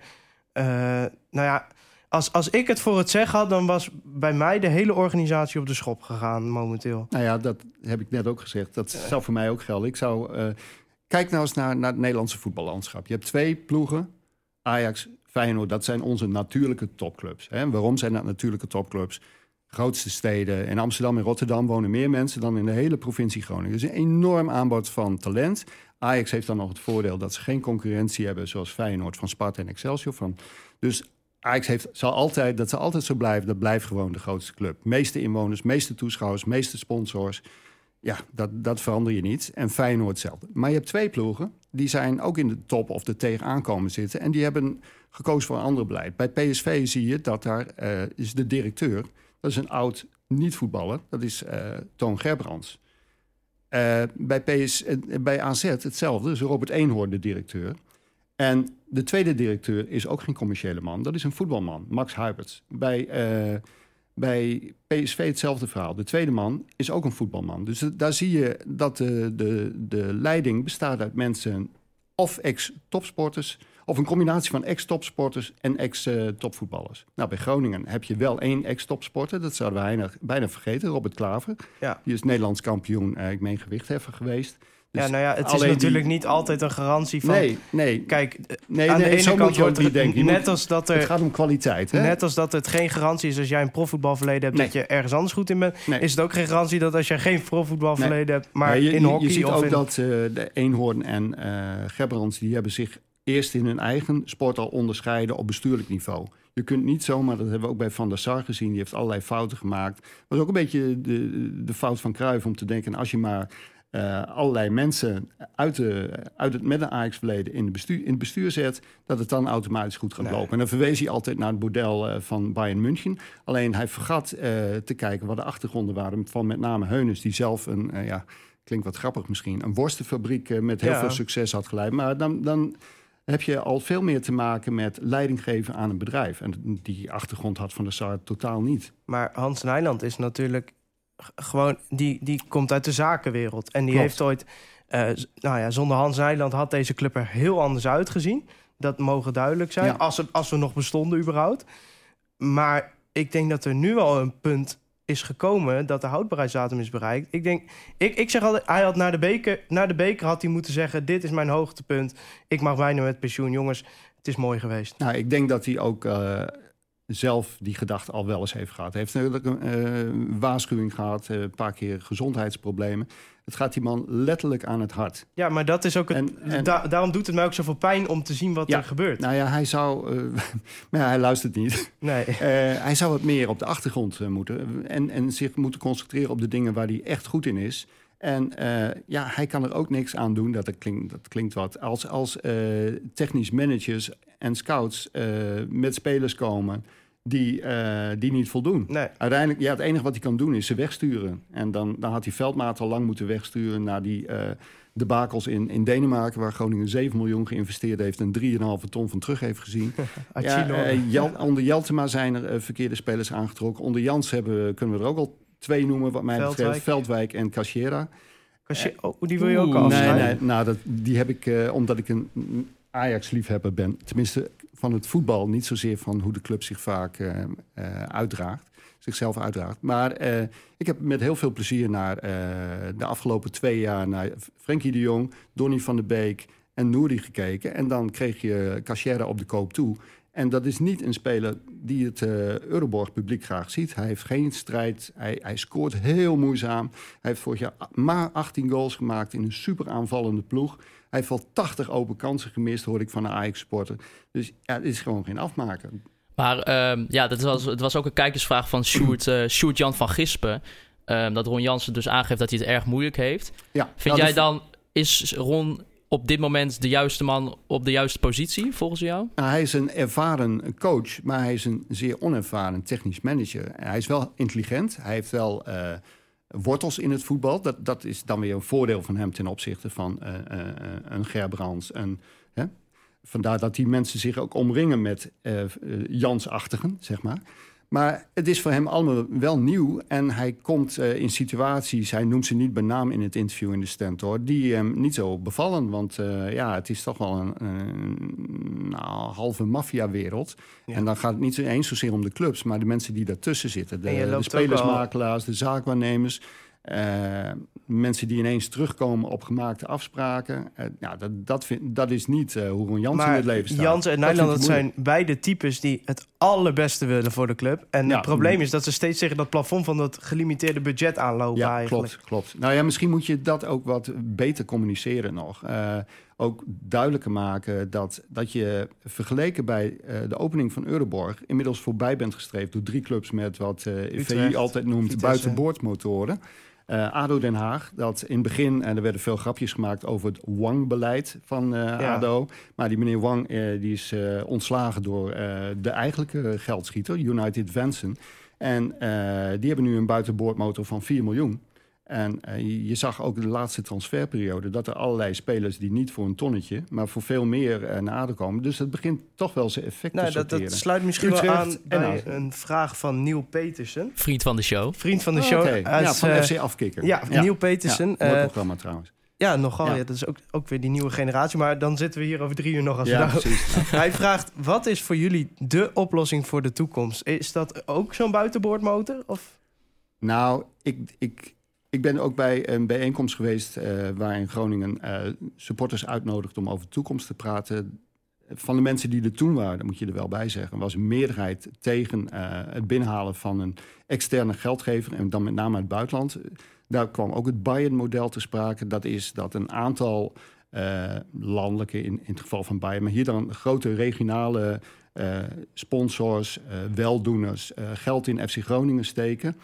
uh, nou ja, als, als ik het voor het zeggen had, dan was bij mij de hele organisatie op de schop gegaan momenteel. Nou ja, dat heb ik net ook gezegd. Dat zou voor mij ook gelden. Ik zou. Uh, kijk nou eens naar, naar het Nederlandse voetballandschap. Je hebt twee ploegen, Ajax, Feyenoord. Dat zijn onze natuurlijke topclubs. Hè? Waarom zijn dat natuurlijke topclubs? grootste steden. In Amsterdam en Rotterdam wonen meer mensen dan in de hele provincie Groningen. Dus een enorm aanbod van talent. Ajax heeft dan nog het voordeel dat ze geen concurrentie hebben... zoals Feyenoord van Sparta en Excelsior. Van. Dus Ajax heeft, zal altijd, dat zal altijd zo blijven. Dat blijft gewoon de grootste club. Meeste inwoners, meeste toeschouwers, meeste sponsors. Ja, dat, dat verander je niet. En Feyenoord hetzelfde. Maar je hebt twee ploegen, die zijn ook in de top of er tegenaan komen zitten. En die hebben gekozen voor een ander beleid. Bij PSV zie je dat daar uh, is de directeur... dat is een oud niet-voetballer, dat is uh, Toon Gerbrands. Uh, bij, PS, bij AZ hetzelfde, is Robert Eenhoorn de directeur. En de tweede directeur is ook geen commerciële man. Dat is een voetbalman, Max Huiberts. Bij, uh, bij PSV hetzelfde verhaal. De tweede man is ook een voetbalman. Dus daar zie je dat de, de, de leiding bestaat uit mensen... of ex-topsporters... of een combinatie van ex-topsporters en ex-topvoetballers. Nou, bij Groningen heb je wel één ex-topsporter. Dat zouden we bijna, bijna vergeten, Robert Klaver. Ja. Die is Nederlands kampioen, uh, ik meen gewichtheffer geweest... Dus ja, nou ja, het is natuurlijk die... niet altijd een garantie van... Nee, nee. Kijk, nee, aan nee, de ene kant wordt het denken. net als dat er... Het gaat om kwaliteit, hè? Net als dat het geen garantie is als jij een profvoetbalverleden hebt... Nee. dat je ergens anders goed in bent... Nee. is het ook geen garantie dat als jij geen profvoetbalverleden hebt... maar je, in je- hockey je ziet of ook in... dat eh, de Eenhoorn en eh Gerbrands... die hebben zich eerst in hun eigen sport al onderscheiden op bestuurlijk niveau. Je kunt niet zomaar, dat hebben we ook bij Van der Sar gezien... die heeft allerlei fouten gemaakt. was ook een beetje de, de fout van Cruijff om te denken... als je maar eh, allerlei mensen uit, de, uit het met een Ajax-verleden in, de bestuur, in het bestuur zet... dat het dan automatisch goed gaat Nee. lopen. En dan verwees hij altijd naar het bordel eh, van Bayern München. Alleen hij vergat eh, te kijken wat de achtergronden waren... van met name Heunens, die zelf een... ja, klinkt wat grappig misschien, een worstenfabriek met heel Ja. veel succes had geleid. Maar dan, dan heb je al veel meer te maken met leiding geven aan een bedrijf. En die achtergrond had Van der Sar totaal niet. Maar Hans Nijland is natuurlijk gewoon... Die, die komt uit de zakenwereld. En die Klopt. heeft ooit... eh, nou ja, zonder Hans Nijland had deze club er heel anders uitgezien. Dat mogen duidelijk zijn. Ja. Als, er, als we nog bestonden überhaupt. Maar ik denk dat er nu al een punt is gekomen... dat de houdbaarheidsdatum is bereikt. Ik denk... Ik, ik zeg altijd, hij had naar de, beker, naar de beker had hij moeten zeggen... dit is mijn hoogtepunt. Ik mag bijna met pensioen. Jongens, het is mooi geweest. Nou, ik denk dat hij ook eh, zelf die gedachte al wel eens heeft gehad. Hij heeft natuurlijk een eh, waarschuwing gehad, eh, een paar keer gezondheidsproblemen. Het gaat die man letterlijk aan het hart. Ja, maar dat is ook het, En- en- da- daarom doet het mij ook zoveel pijn om te zien wat Ja. er gebeurt. Nou ja, hij zou... eh, maar ja, hij luistert niet. Nee. Hij zou wat meer op de achtergrond moeten. En, en zich moeten concentreren op de dingen waar hij echt goed in is. En ja, hij kan er ook niks aan doen. Dat, klinkt, dat klinkt wat. Als, als technisch managers en scouts eh, met spelers komen die, eh, die niet voldoen. Nee. Uiteindelijk, ja, het enige wat hij kan doen is ze wegsturen. En dan, dan had hij Veldmaat al lang moeten wegsturen naar die eh debakels in, in Denemarken... waar Groningen 7 miljoen geïnvesteerd heeft... en 3,5 ton van terug heeft gezien. Ja, eh, Jel- onder Jeltema zijn er verkeerde spelers aangetrokken. Onder Jans hebben, kunnen we er ook al twee noemen, wat mij Veldwijk. betreft. Veldwijk en Cachera. Oh, die wil je ook al Nee, nee, nou, dat, die heb ik, omdat ik een Ajax-liefhebber ben. Tenminste, van het voetbal. Niet zozeer van hoe de club zich vaak eh, eh, uitdraagt. Zichzelf uitdraagt. Maar eh, ik heb met heel veel plezier naar de afgelopen twee jaar... naar Frenkie de Jong, Donny van der Beek en Nouri gekeken. En dan kreeg je Cachera op de koop toe. En dat is niet een speler die het eh Euroborg publiek graag ziet. Hij heeft geen strijd. Hij, hij scoort heel moeizaam. Hij heeft vorig jaar maar 18 goals gemaakt in een super aanvallende ploeg. Hij heeft wel 80 open kansen gemist, hoor ik van een Ajax-supporter. Dus ja, dit is gewoon geen afmaker. Maar ehm, ja, dat was, het was ook een kijkersvraag van Sjoerd, eh, Sjoerd Jan van Gispen. Ehm, dat Ron Jansen dus aangeeft dat hij het erg moeilijk heeft. Ja, Vind nou, jij de- dan, is Ron op dit moment de juiste man op de juiste positie, volgens jou? Nou, hij is een ervaren coach, maar hij is een zeer onervaren technisch manager. Hij is wel intelligent. Hij heeft wel eh, wortels in het voetbal. Dat, dat is dan weer een voordeel van hem ten opzichte van eh, eh, een Gerbrands. Hè? Vandaar dat die mensen zich ook omringen met Jansachtigen, zeg maar. Maar het is voor hem allemaal wel nieuw. En hij komt eh, in situaties, hij noemt ze niet bij naam in het interview in de stand hoor, die hem niet zo bevallen. Want eh, ja, het is toch wel een, een nou, halve maffiawereld. Ja. En dan gaat het niet eens zozeer om de clubs, maar de mensen die daartussen zitten. De, de spelersmakelaars, de zaakwaarnemers. Eh, mensen die ineens terugkomen op gemaakte afspraken. Ja, dat, dat, vind, dat is niet eh, hoe Ron Jans in het leven staat. Jans en Nijland, zijn beide types die het allerbeste willen voor de club. En Ja. het probleem is dat ze steeds tegen dat plafond van dat gelimiteerde budget aanlopen Ja, eigenlijk. klopt, klopt. Nou ja, misschien moet je dat ook wat beter communiceren nog. Ook duidelijker maken dat, dat je vergeleken bij de opening van Euroborg... inmiddels voorbij bent gestreefd door drie clubs met wat VI altijd noemt buitenboordmotoren. Eh, ADO Den Haag, dat in het begin, en er werden veel grapjes gemaakt over het Wang-beleid van eh, ADO. Maar die meneer Wang eh, die is eh, ontslagen door eh, de eigenlijke geldschieter, United Vanson. En eh, die hebben nu een buitenboordmotor van 4 miljoen. En eh, je- zag ook de laatste transferperiode dat er allerlei spelers die niet voor een tonnetje, maar voor veel meer eh, naar ADO komen. Dus het begint toch wel zijn effect Nou, te dat, sorteren. dat sluit misschien wel aan bij een vraag van Neil Petersen. Vriend van de show. Vriend van de Oh, show. uit, ja, van eh, FC Afkikker. Ja, Neil Petersen. Ja, mooi programma trouwens. ja, nogal. Ja. Ja. dat is ook, ook weer die nieuwe generatie. Maar dan zitten we hier over drie uur nog als Ja, nou-. Hij vraagt, wat is voor jullie de oplossing voor de toekomst? Is dat ook zo'n buitenboordmotor? Of? Nou, ik, ik, ik ben ook bij een bijeenkomst geweest eh, waar in Groningen eh, supporters uitnodigt om over de toekomst te praten. Van de mensen die er toen waren, dat moet je er wel bij zeggen, was een meerderheid tegen eh, het binnenhalen van een externe geldgever en dan met name uit het buitenland. Daar kwam ook het Bayern-model te sprake. Dat is dat een aantal landelijke, in, in het geval van Bayern, maar hier dan grote regionale sponsors, weldoeners, geld in FC Groningen steken.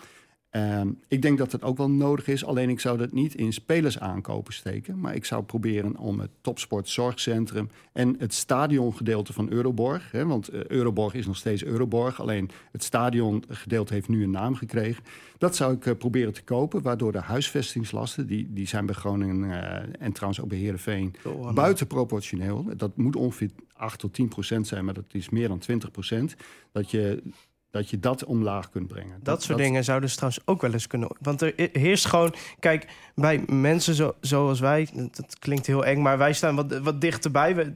Ehm, ik denk dat het ook wel nodig is. Alleen ik zou dat niet in spelers aankopen steken. Maar ik zou proberen om het topsport zorgcentrum en het stadiongedeelte van Euroborg. Hè, want eh, Euroborg is nog steeds Euroborg. Alleen het stadiongedeelte heeft nu een naam gekregen. Dat zou ik eh, proberen te kopen. Waardoor de huisvestingslasten, die, die zijn bij Groningen eh, en trouwens ook bij Heerenveen buitenproportioneel. Dat moet ongeveer 8 tot 10 procent zijn, maar dat is meer dan 20 procent. Dat je, dat je dat omlaag kunt brengen. Dat, soort dingen zouden ze trouwens ook wel eens kunnen... Want er heerst gewoon... Kijk, bij mensen zo, zoals wij... Dat, dat klinkt heel eng, maar wij staan wat, wat dichterbij. Wij,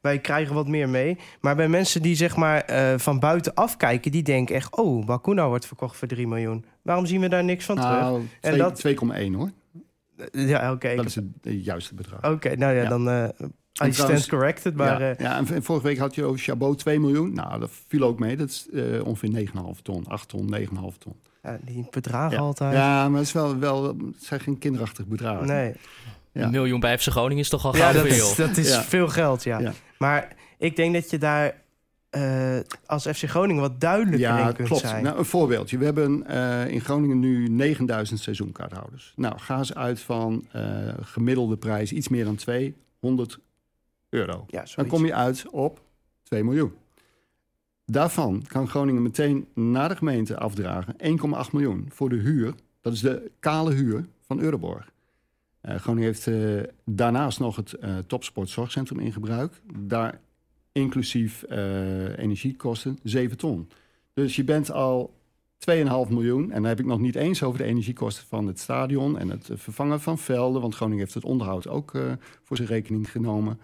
wij krijgen wat meer mee. Maar bij mensen die zeg maar eh, van buiten afkijken... die denken echt... Oh, Bakuna wordt verkocht voor 3 miljoen. Waarom zien we daar niks van terug? Nou, dat- 2,1 hoor. Ja, oké. Dat is het juiste bedrag. Oké, nou ja, Ja. dan... eh I trouwens- stand corrected, maar... ja, eh, ja, en vorige week had je over Chabot 2 miljoen. Nou, dat viel ook mee. Dat is eh, ongeveer 9,5 ton. 8 ton, 9,5 ton. ja, die bedragen Ja. altijd. Ja, maar het, is wel, wel, het zijn geen kinderachtig bedragen. Nee. Ja. Een miljoen bij FC Groningen is toch al Ja, gauw dat veel. is, dat is Ja. veel geld, ja. Ja. Maar ik denk dat je daar eh, als FC Groningen wat duidelijker Ja, in kunt klopt. zijn. Nou, een voorbeeldje. We hebben eh, in Groningen nu 9000 seizoenkaarthouders. Nou, ga eens uit van eh, gemiddelde prijs iets meer dan 200 euro. ja, Dan kom je uit op 2 miljoen. Daarvan kan Groningen meteen naar de gemeente afdragen 1,8 miljoen voor de huur. Dat is de kale huur van Euroborg. Eh, Groningen heeft eh, daarnaast nog het eh Topsport Zorgcentrum in gebruik. Daar inclusief energiekosten 7 ton. Dus je bent al 2,5 miljoen. En dan heb ik nog niet eens over de energiekosten van het stadion en het vervangen van velden. Want Groningen heeft het onderhoud ook voor zijn rekening genomen.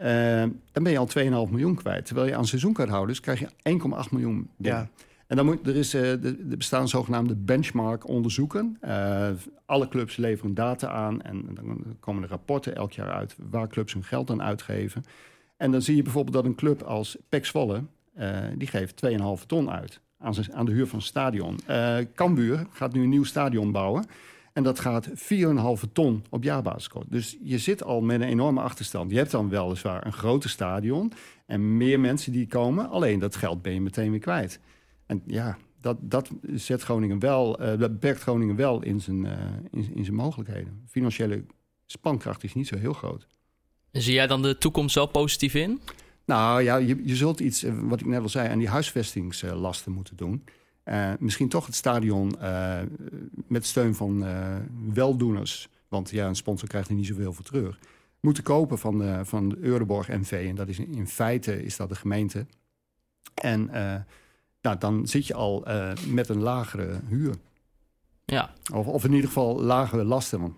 Eh, dan ben je al 2,5 miljoen kwijt. Terwijl je aan seizoenkaarthouders krijg je 1,8 miljoen binnen. Ja. En dan moet, er, is, eh, de- er bestaan zogenaamde benchmark onderzoeken. Eh, alle clubs leveren data aan en dan komen er rapporten elk jaar uit waar clubs hun geld aan uitgeven. En dan zie je bijvoorbeeld dat een club als PEC Zwolle, eh, die geeft 2,5 ton uit aan, zijn- aan de huur van een stadion. Eh Cambuur gaat nu een nieuw stadion bouwen. En dat gaat 4,5 ton op jaarbasis kosten. Dus je zit al met een enorme achterstand. Je hebt dan weliswaar een groter stadion en meer mensen die komen. Alleen dat geld ben je meteen weer kwijt. En ja, dat, dat zet Groningen wel, eh, dat beperkt Groningen wel in zijn, eh, in, in zijn mogelijkheden. Financiële spankracht is niet zo heel groot. Zie jij dan de toekomst wel positief in? Nou ja, je, je zult iets, eh, wat ik net al zei, aan die huisvestingslasten moeten doen. Eh, misschien toch het stadion eh, met steun van eh, weldoeners, want ja, een sponsor krijgt er niet zoveel voor terug, moeten kopen van, de, van de Euroborg NV. En dat is in, feite is dat de gemeente. En nou, dan zit je al met een lagere huur. Ja, Of, of in ieder geval lagere lasten. Want,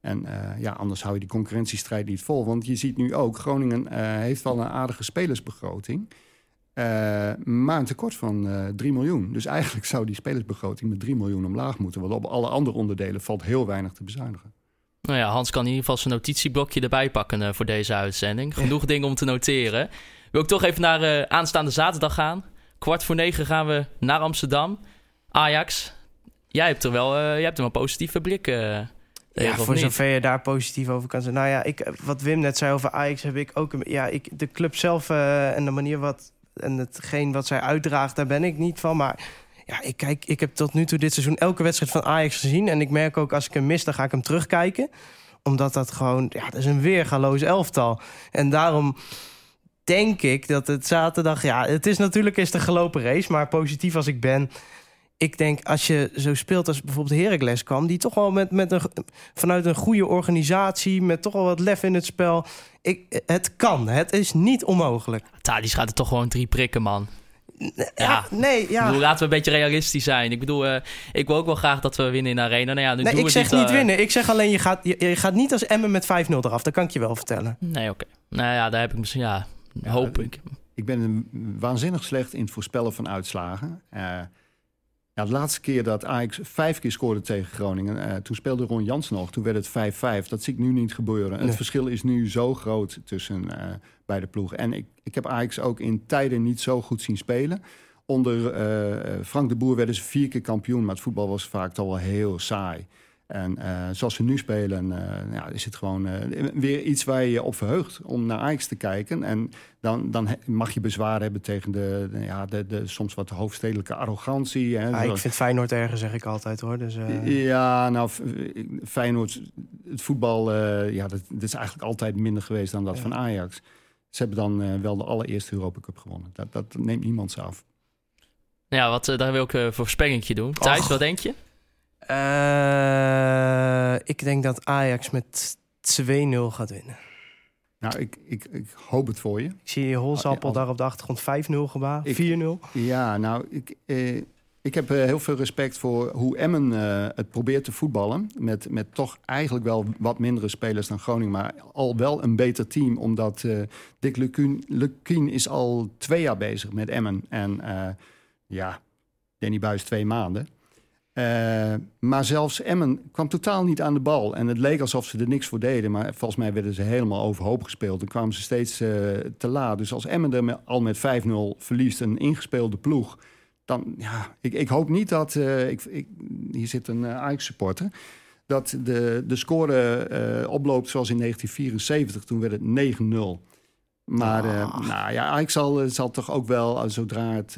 en ja, anders hou je die concurrentiestrijd niet vol. Want je ziet nu ook, Groningen heeft wel een aardige spelersbegroting. Eh, maar een tekort van eh 3 miljoen. Dus eigenlijk zou die spelersbegroting met 3 miljoen omlaag moeten. Want op alle andere onderdelen valt heel weinig te bezuinigen. Nou ja, Hans kan in ieder geval zijn notitieblokje erbij pakken eh, voor deze uitzending. Genoeg dingen om te noteren. Wil ik toch even naar eh, aanstaande zaterdag gaan. Kwart voor negen gaan we naar Amsterdam. Ajax. Jij hebt er wel, eh, jij hebt er wel een positieve blik. eh, Ja, voor niet? zover je daar positief over kan zijn. Nou ja, ik, wat Wim net zei over Ajax heb ik ook... een- Ja, ik, de club zelf en de manier wat... en hetgeen wat zij uitdraagt, daar ben ik niet van. Maar ja, ik, kijk, ik heb tot nu toe dit seizoen elke wedstrijd van Ajax gezien. En ik merk ook als ik hem mis, dan ga ik hem terugkijken. Omdat dat gewoon... Ja, dat is een weergaloos elftal. En daarom denk ik dat het zaterdag... Ja, het is natuurlijk is een gelopen race. Maar positief als ik ben... Ik denk, als je zo speelt als bijvoorbeeld Heracles kwam... die toch wel met, met een, vanuit een goede organisatie... met toch wel wat lef in het spel... Ik, het kan, het is niet onmogelijk. Tadic gaat er toch gewoon drie prikken, man. Ja, Ja. nee, Ik ja. bedoel, laten we een beetje realistisch zijn. Ik bedoel, eh, ik wil ook wel graag dat we winnen in de arena. Nou ja, nu Nee, doen ik we zeg niet eh, winnen. Ik zeg alleen, je gaat, je, je gaat niet als Emmen met 5-0 eraf. Dat kan ik je wel vertellen. Nee, oké. Nou ja, daar heb ik misschien, ja, Ja, hoop dat- ik. Ik ben een- waanzinnig slecht in het voorspellen van uitslagen. Eh, ja, de laatste keer dat Ajax vijf keer scoorde tegen Groningen... eh, toen speelde Ron Jans nog, toen werd het 5-5. Dat zie ik nu niet gebeuren. Nee. Het verschil is nu zo groot tussen eh, beide ploegen. En ik, ik heb Ajax ook in tijden niet zo goed zien spelen. Onder eh, Frank de Boer werden ze vier keer kampioen... maar het voetbal was vaak toch wel heel saai. En eh, zoals ze nu spelen, eh, ja, is het gewoon eh, weer iets waar je je op verheugt om naar Ajax te kijken. En dan, dan mag je bezwaar hebben tegen de, ja, de, de soms wat hoofdstedelijke arrogantie. Hè, Ah, ik vind Feyenoord erger, zeg ik altijd hoor. Dus, eh, Ja, nou, Feyenoord, het voetbal, eh, ja, dat, dat is eigenlijk altijd minder geweest dan dat Ja. van Ajax. Ze hebben dan wel de allereerste Europa Cup gewonnen. Dat, dat neemt niemand ze af. Ja, wat, daar wil ik een voorspellingje doen. Thijs, Och. wat denk je? Eh, ik denk dat Ajax met 2-0 gaat winnen. Nou, ik, ik, ik hoop het voor je. Ik zie Holsappel ja, daar op de achtergrond 5-0 gebaar. Ik- 4-0. Ja, nou, ik, eh, ik heb eh, heel veel respect voor hoe Emmen eh, het probeert te voetballen. Met, met toch eigenlijk wel wat mindere spelers dan Groningen. Maar al wel een beter team. Omdat eh Dick Lukien, is al twee jaar bezig met Emmen. En ja, Danny Buis twee maanden. Eh, maar zelfs Emmen kwam totaal niet aan de bal. En het leek alsof ze er niks voor deden. Maar volgens mij werden ze helemaal overhoop gespeeld. Dan kwamen ze steeds eh, te laat. Dus als Emmen er al met 5-0 verliest, een ingespeelde ploeg... dan, ja, ik, ik hoop niet dat... eh, ik, hier zit een Ajax-supporter... dat de, de score oploopt zoals in 1974. Toen werd het 9-0. Maar eh, nou ja, Ajax zal, eh, zal toch ook wel, eh, zodra, het,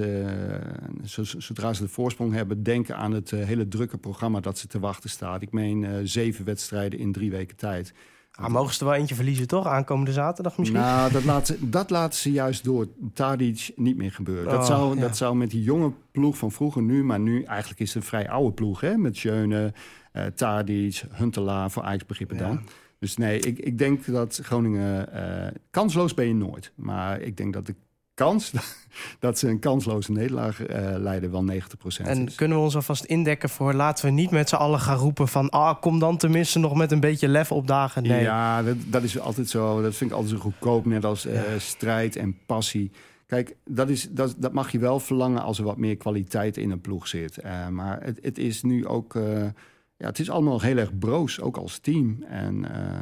zo- zodra ze de voorsprong hebben... denken aan het hele drukke programma dat ze te wachten staat. Ik meen zeven wedstrijden in drie weken tijd. Ah, mogen ze er wel eentje verliezen, toch? Aankomende zaterdag misschien? Nou, dat laten, ze- dat laten ze juist door Tadic niet meer gebeuren. Dat, Oh, zou, ja. dat zou met die jonge ploeg van vroeger nu... maar nu eigenlijk is het een vrij oude ploeg, hè? Met Schöne, eh Tadic, Huntelaar voor Ajax begrippen Ja. dan. Dus nee, ik, ik denk dat Groningen... eh, kansloos ben je nooit. Maar ik denk dat de kans dat ze een kansloze nederlaag eh, leiden wel 90% En is. kunnen we ons alvast indekken voor... laten we niet met z'n allen gaan roepen van... ah, kom dan tenminste nog met een beetje lef opdagen. Nee. Ja, dat, dat is altijd zo. Dat vind ik altijd zo goedkoop, net als eh, Ja. strijd en passie. Kijk, dat, is, dat, dat mag je wel verlangen als er wat meer kwaliteit in een ploeg zit. Maar het, het is nu ook... ja, het is allemaal heel erg broos, ook als team. En eh,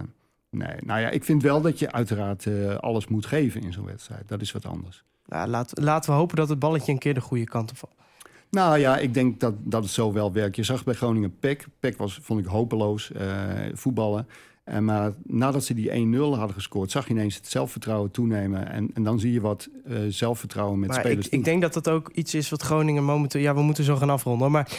nee, nou ja, ik vind wel dat je uiteraard eh, alles moet geven in zo'n wedstrijd. Dat is wat anders. Nou, laat, laten we hopen dat het balletje een keer de goede kant op valt. Nou ja, ik denk dat, dat het zo wel werkt. Je zag bij Groningen Peck. Peck was, vond ik, hopeloos eh, voetballen. En maar nadat ze die 1-0 hadden gescoord, zag je ineens het zelfvertrouwen toenemen. En, en dan zie je wat zelfvertrouwen met Maar spelers ik, ik denk dat dat ook iets is wat Groningen momenteel... Ja, we moeten zo gaan afronden. Maar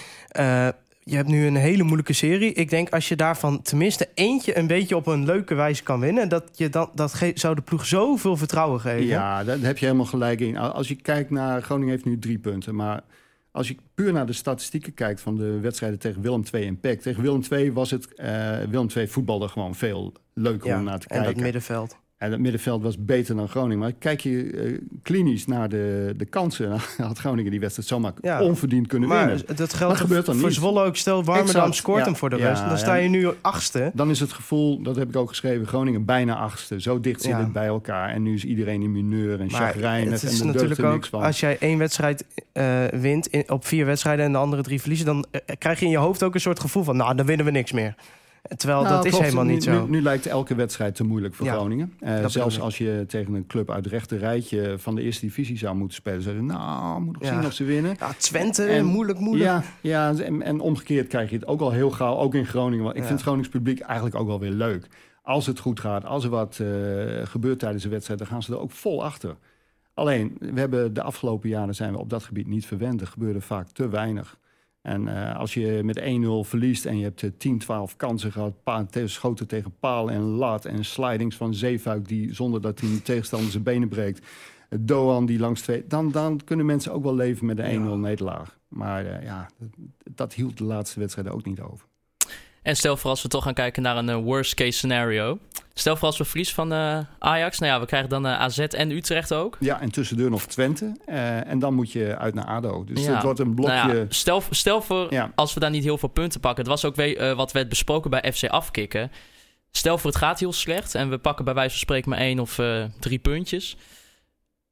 je hebt nu een hele moeilijke serie. Ik denk als je daarvan tenminste eentje een beetje op een leuke wijze kan winnen... dat, je dan, dat zou de ploeg zoveel vertrouwen geven. Ja, daar heb je helemaal gelijk in. Als je kijkt naar... Groningen heeft nu drie punten, maar... Als je puur naar de statistieken kijkt van de wedstrijden tegen Willem II en PEC. Tegen Willem II was het... eh, Willem II voetbalde gewoon veel leuker Ja, om naar te en dat kijken. middenveld. En het middenveld was beter dan Groningen. Maar kijk je eh, klinisch naar de, de kansen... had Groningen die wedstrijd zomaar Ja. onverdiend kunnen Maar winnen. dat Dat geldt gebeurt dan voor niet. Zwolle ook. Stel, Warmerdam scoort ja. hem voor de Ja, rust. Dan sta je nu achtste. Dan is het gevoel, dat heb ik ook geschreven... Groningen bijna achtste. Zo dicht zit het bij elkaar. En nu is iedereen in mineur en chagrijnig. En is er natuurlijk ook, niks van. als jij één wedstrijd eh, wint in, op vier wedstrijden en de andere drie verliezen, dan eh, krijg je in je hoofd ook een soort gevoel van, nou, dan winnen we niks meer. Terwijl Nou, dat is helemaal niet zo. Nu, nu lijkt elke wedstrijd te moeilijk voor Ja, Groningen. Eh, zelfs als je tegen een club uit rechter rijtje van de eerste divisie zou moeten spelen. Zeggen, nou, moet nog Ja. zien of ze winnen. ja, Twente, En- moeilijk, moeilijk. Ja, ja en, en omgekeerd krijg je het ook al heel gauw, ook in Groningen. Want ik vind het Gronings publiek eigenlijk ook wel weer leuk. Als het goed gaat, als er wat eh, gebeurt tijdens de wedstrijd, dan gaan ze er ook vol achter. Alleen, we hebben de afgelopen jaren zijn we op dat gebied niet verwend. Er gebeurde vaak te weinig. En eh, als je met 1-0 verliest en je hebt eh, 10, 12 kansen gehad, pa- te- schoten tegen paal en lat en slidings van Zeefuik die zonder dat hij tegenstander zijn benen breekt, Doan die langs twee, dan, dan kunnen mensen ook wel leven met een 1-0 nederlaag. Maar eh, ja, dat, dat hield de laatste wedstrijden ook niet over. En stel voor als we toch gaan kijken naar een eh, worst case scenario. Stel voor als we verlies van eh, Ajax. Nou ja, we krijgen dan eh, AZ en Utrecht ook. Ja, en tussendoor nog Twente. en dan moet je uit naar ADO. Dus Ja. het wordt een blokje... Nou ja, stel, stel voor Ja. als we daar niet heel veel punten pakken. Het was ook we- wat werd besproken bij FC Afkikken. Stel voor het gaat heel slecht en we pakken bij wijze van spreken maar één of drie puntjes.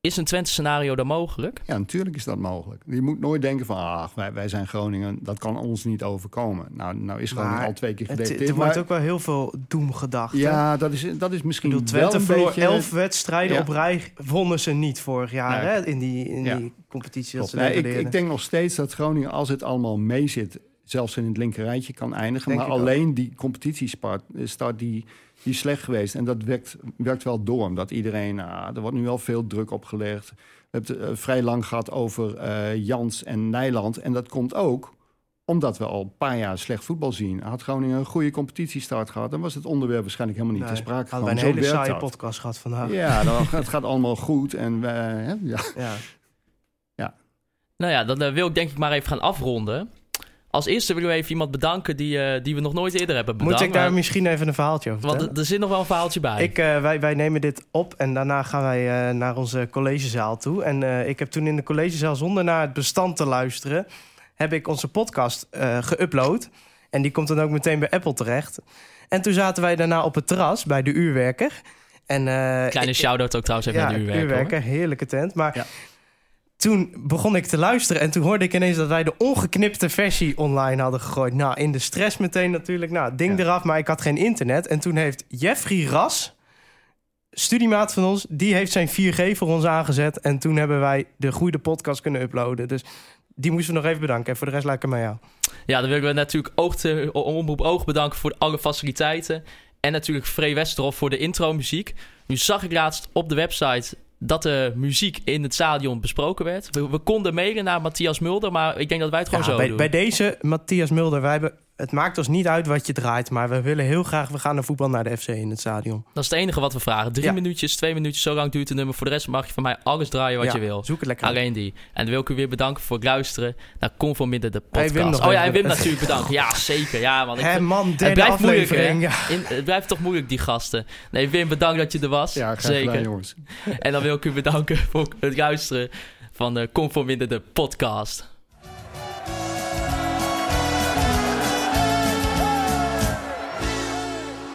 Is een Twente scenario dan mogelijk? Ja, natuurlijk is dat mogelijk. Je moet nooit denken van, ah, wij, wij zijn Groningen, dat kan ons niet overkomen. Nou, nou is Groningen Maar al twee keer Het, gedeputeerd. er wordt ook wel heel veel doem gedacht. hè? Ja, dat is, dat is misschien bedoel, wel Twente een verloor beetje... elf wedstrijden Ja. op rij. Wonnen ze niet vorig jaar Nee. hè, in die, in Ja. die competitie. Dat ze Nee, ik, ik denk nog steeds dat Groningen, als het allemaal meezit, zelfs in het linkerrijtje kan eindigen. Denk maar ik ook. alleen die competitiestart start die, die is slecht geweest. En dat werkt, werkt wel door, omdat iedereen, ah, er wordt nu wel veel druk opgelegd. We hebben het eh, vrij lang gehad over eh, Jans en Nijland. En dat komt ook omdat we al een paar jaar slecht voetbal zien. Had Groningen een goede competitiestart gehad, dan was het onderwerp waarschijnlijk helemaal niet Nee, ter sprake Hadden wij een hele saaie dat. podcast gehad vandaag. Ja, dan, het gaat allemaal goed. En we, hè, ja. Ja. Nou ja, dan eh, wil ik denk ik maar even gaan afronden. Als eerste willen we even iemand bedanken die, eh, die we nog nooit eerder hebben bedankt. Moet ik daar Maar- misschien even een verhaaltje over Want vertellen? er- er zit nog wel een verhaaltje bij. Ik, eh, wij, wij nemen dit op en daarna gaan wij eh, naar onze collegezaal toe. En ik heb toen in de collegezaal, zonder naar het bestand te luisteren... heb ik onze podcast geüpload. En die komt dan ook meteen bij Apple terecht. En toen zaten wij daarna op het terras bij de uurwerker. En, Kleine ik- shout-out ook trouwens even ja, naar de uurwerker. uurwerker, heerlijke tent. Maar Ja. Toen begon ik te luisteren en toen hoorde ik ineens dat wij de ongeknipte versie online hadden gegooid. Nou, in de stress meteen natuurlijk. Nou, ding Ja. eraf, maar ik had geen internet. En toen heeft Jeffrey Ras, studiemaat van ons, die heeft zijn 4G voor ons aangezet. En toen hebben wij de goede podcast kunnen uploaden. Dus die moesten we nog even bedanken. En voor de rest lijkt het mij jou. Ja, dan willen we natuurlijk oog te, Omroep Oog bedanken voor alle faciliteiten. En natuurlijk Free Westerhof voor de intro-muziek. Nu zag ik laatst op de website dat de muziek in het stadion besproken werd. We, we konden mailen naar Matthias Mulder, maar ik denk dat wij het gewoon Ja, zo bij, doen. bij deze, Matthias Mulder, wij hebben, het maakt ons niet uit wat je draait. Maar we willen heel graag, we gaan naar voetbal naar de FC in het stadion. Dat is het enige wat we vragen. Drie Ja. minuutjes, twee minuutjes, zo lang duurt het nummer. Voor de rest mag je van mij alles draaien wat Ja, je wil. Zoek het lekker. Alleen die. En dan wil ik u weer bedanken voor het luisteren naar Conform Midden de Hey, podcast. Wim nog oh ja, en Wim natuurlijk bedankt. Ja, zeker. Ja, man. Ik Hé vind- man, het blijft moeilijk, hè? aflevering. Ja. In, het blijft toch moeilijk, die gasten. Nee, Wim, bedankt dat je er was. Ja, graag Zeker. gedaan, jongens. En dan wil ik u bedanken voor het luisteren van de Conform Midden de podcast.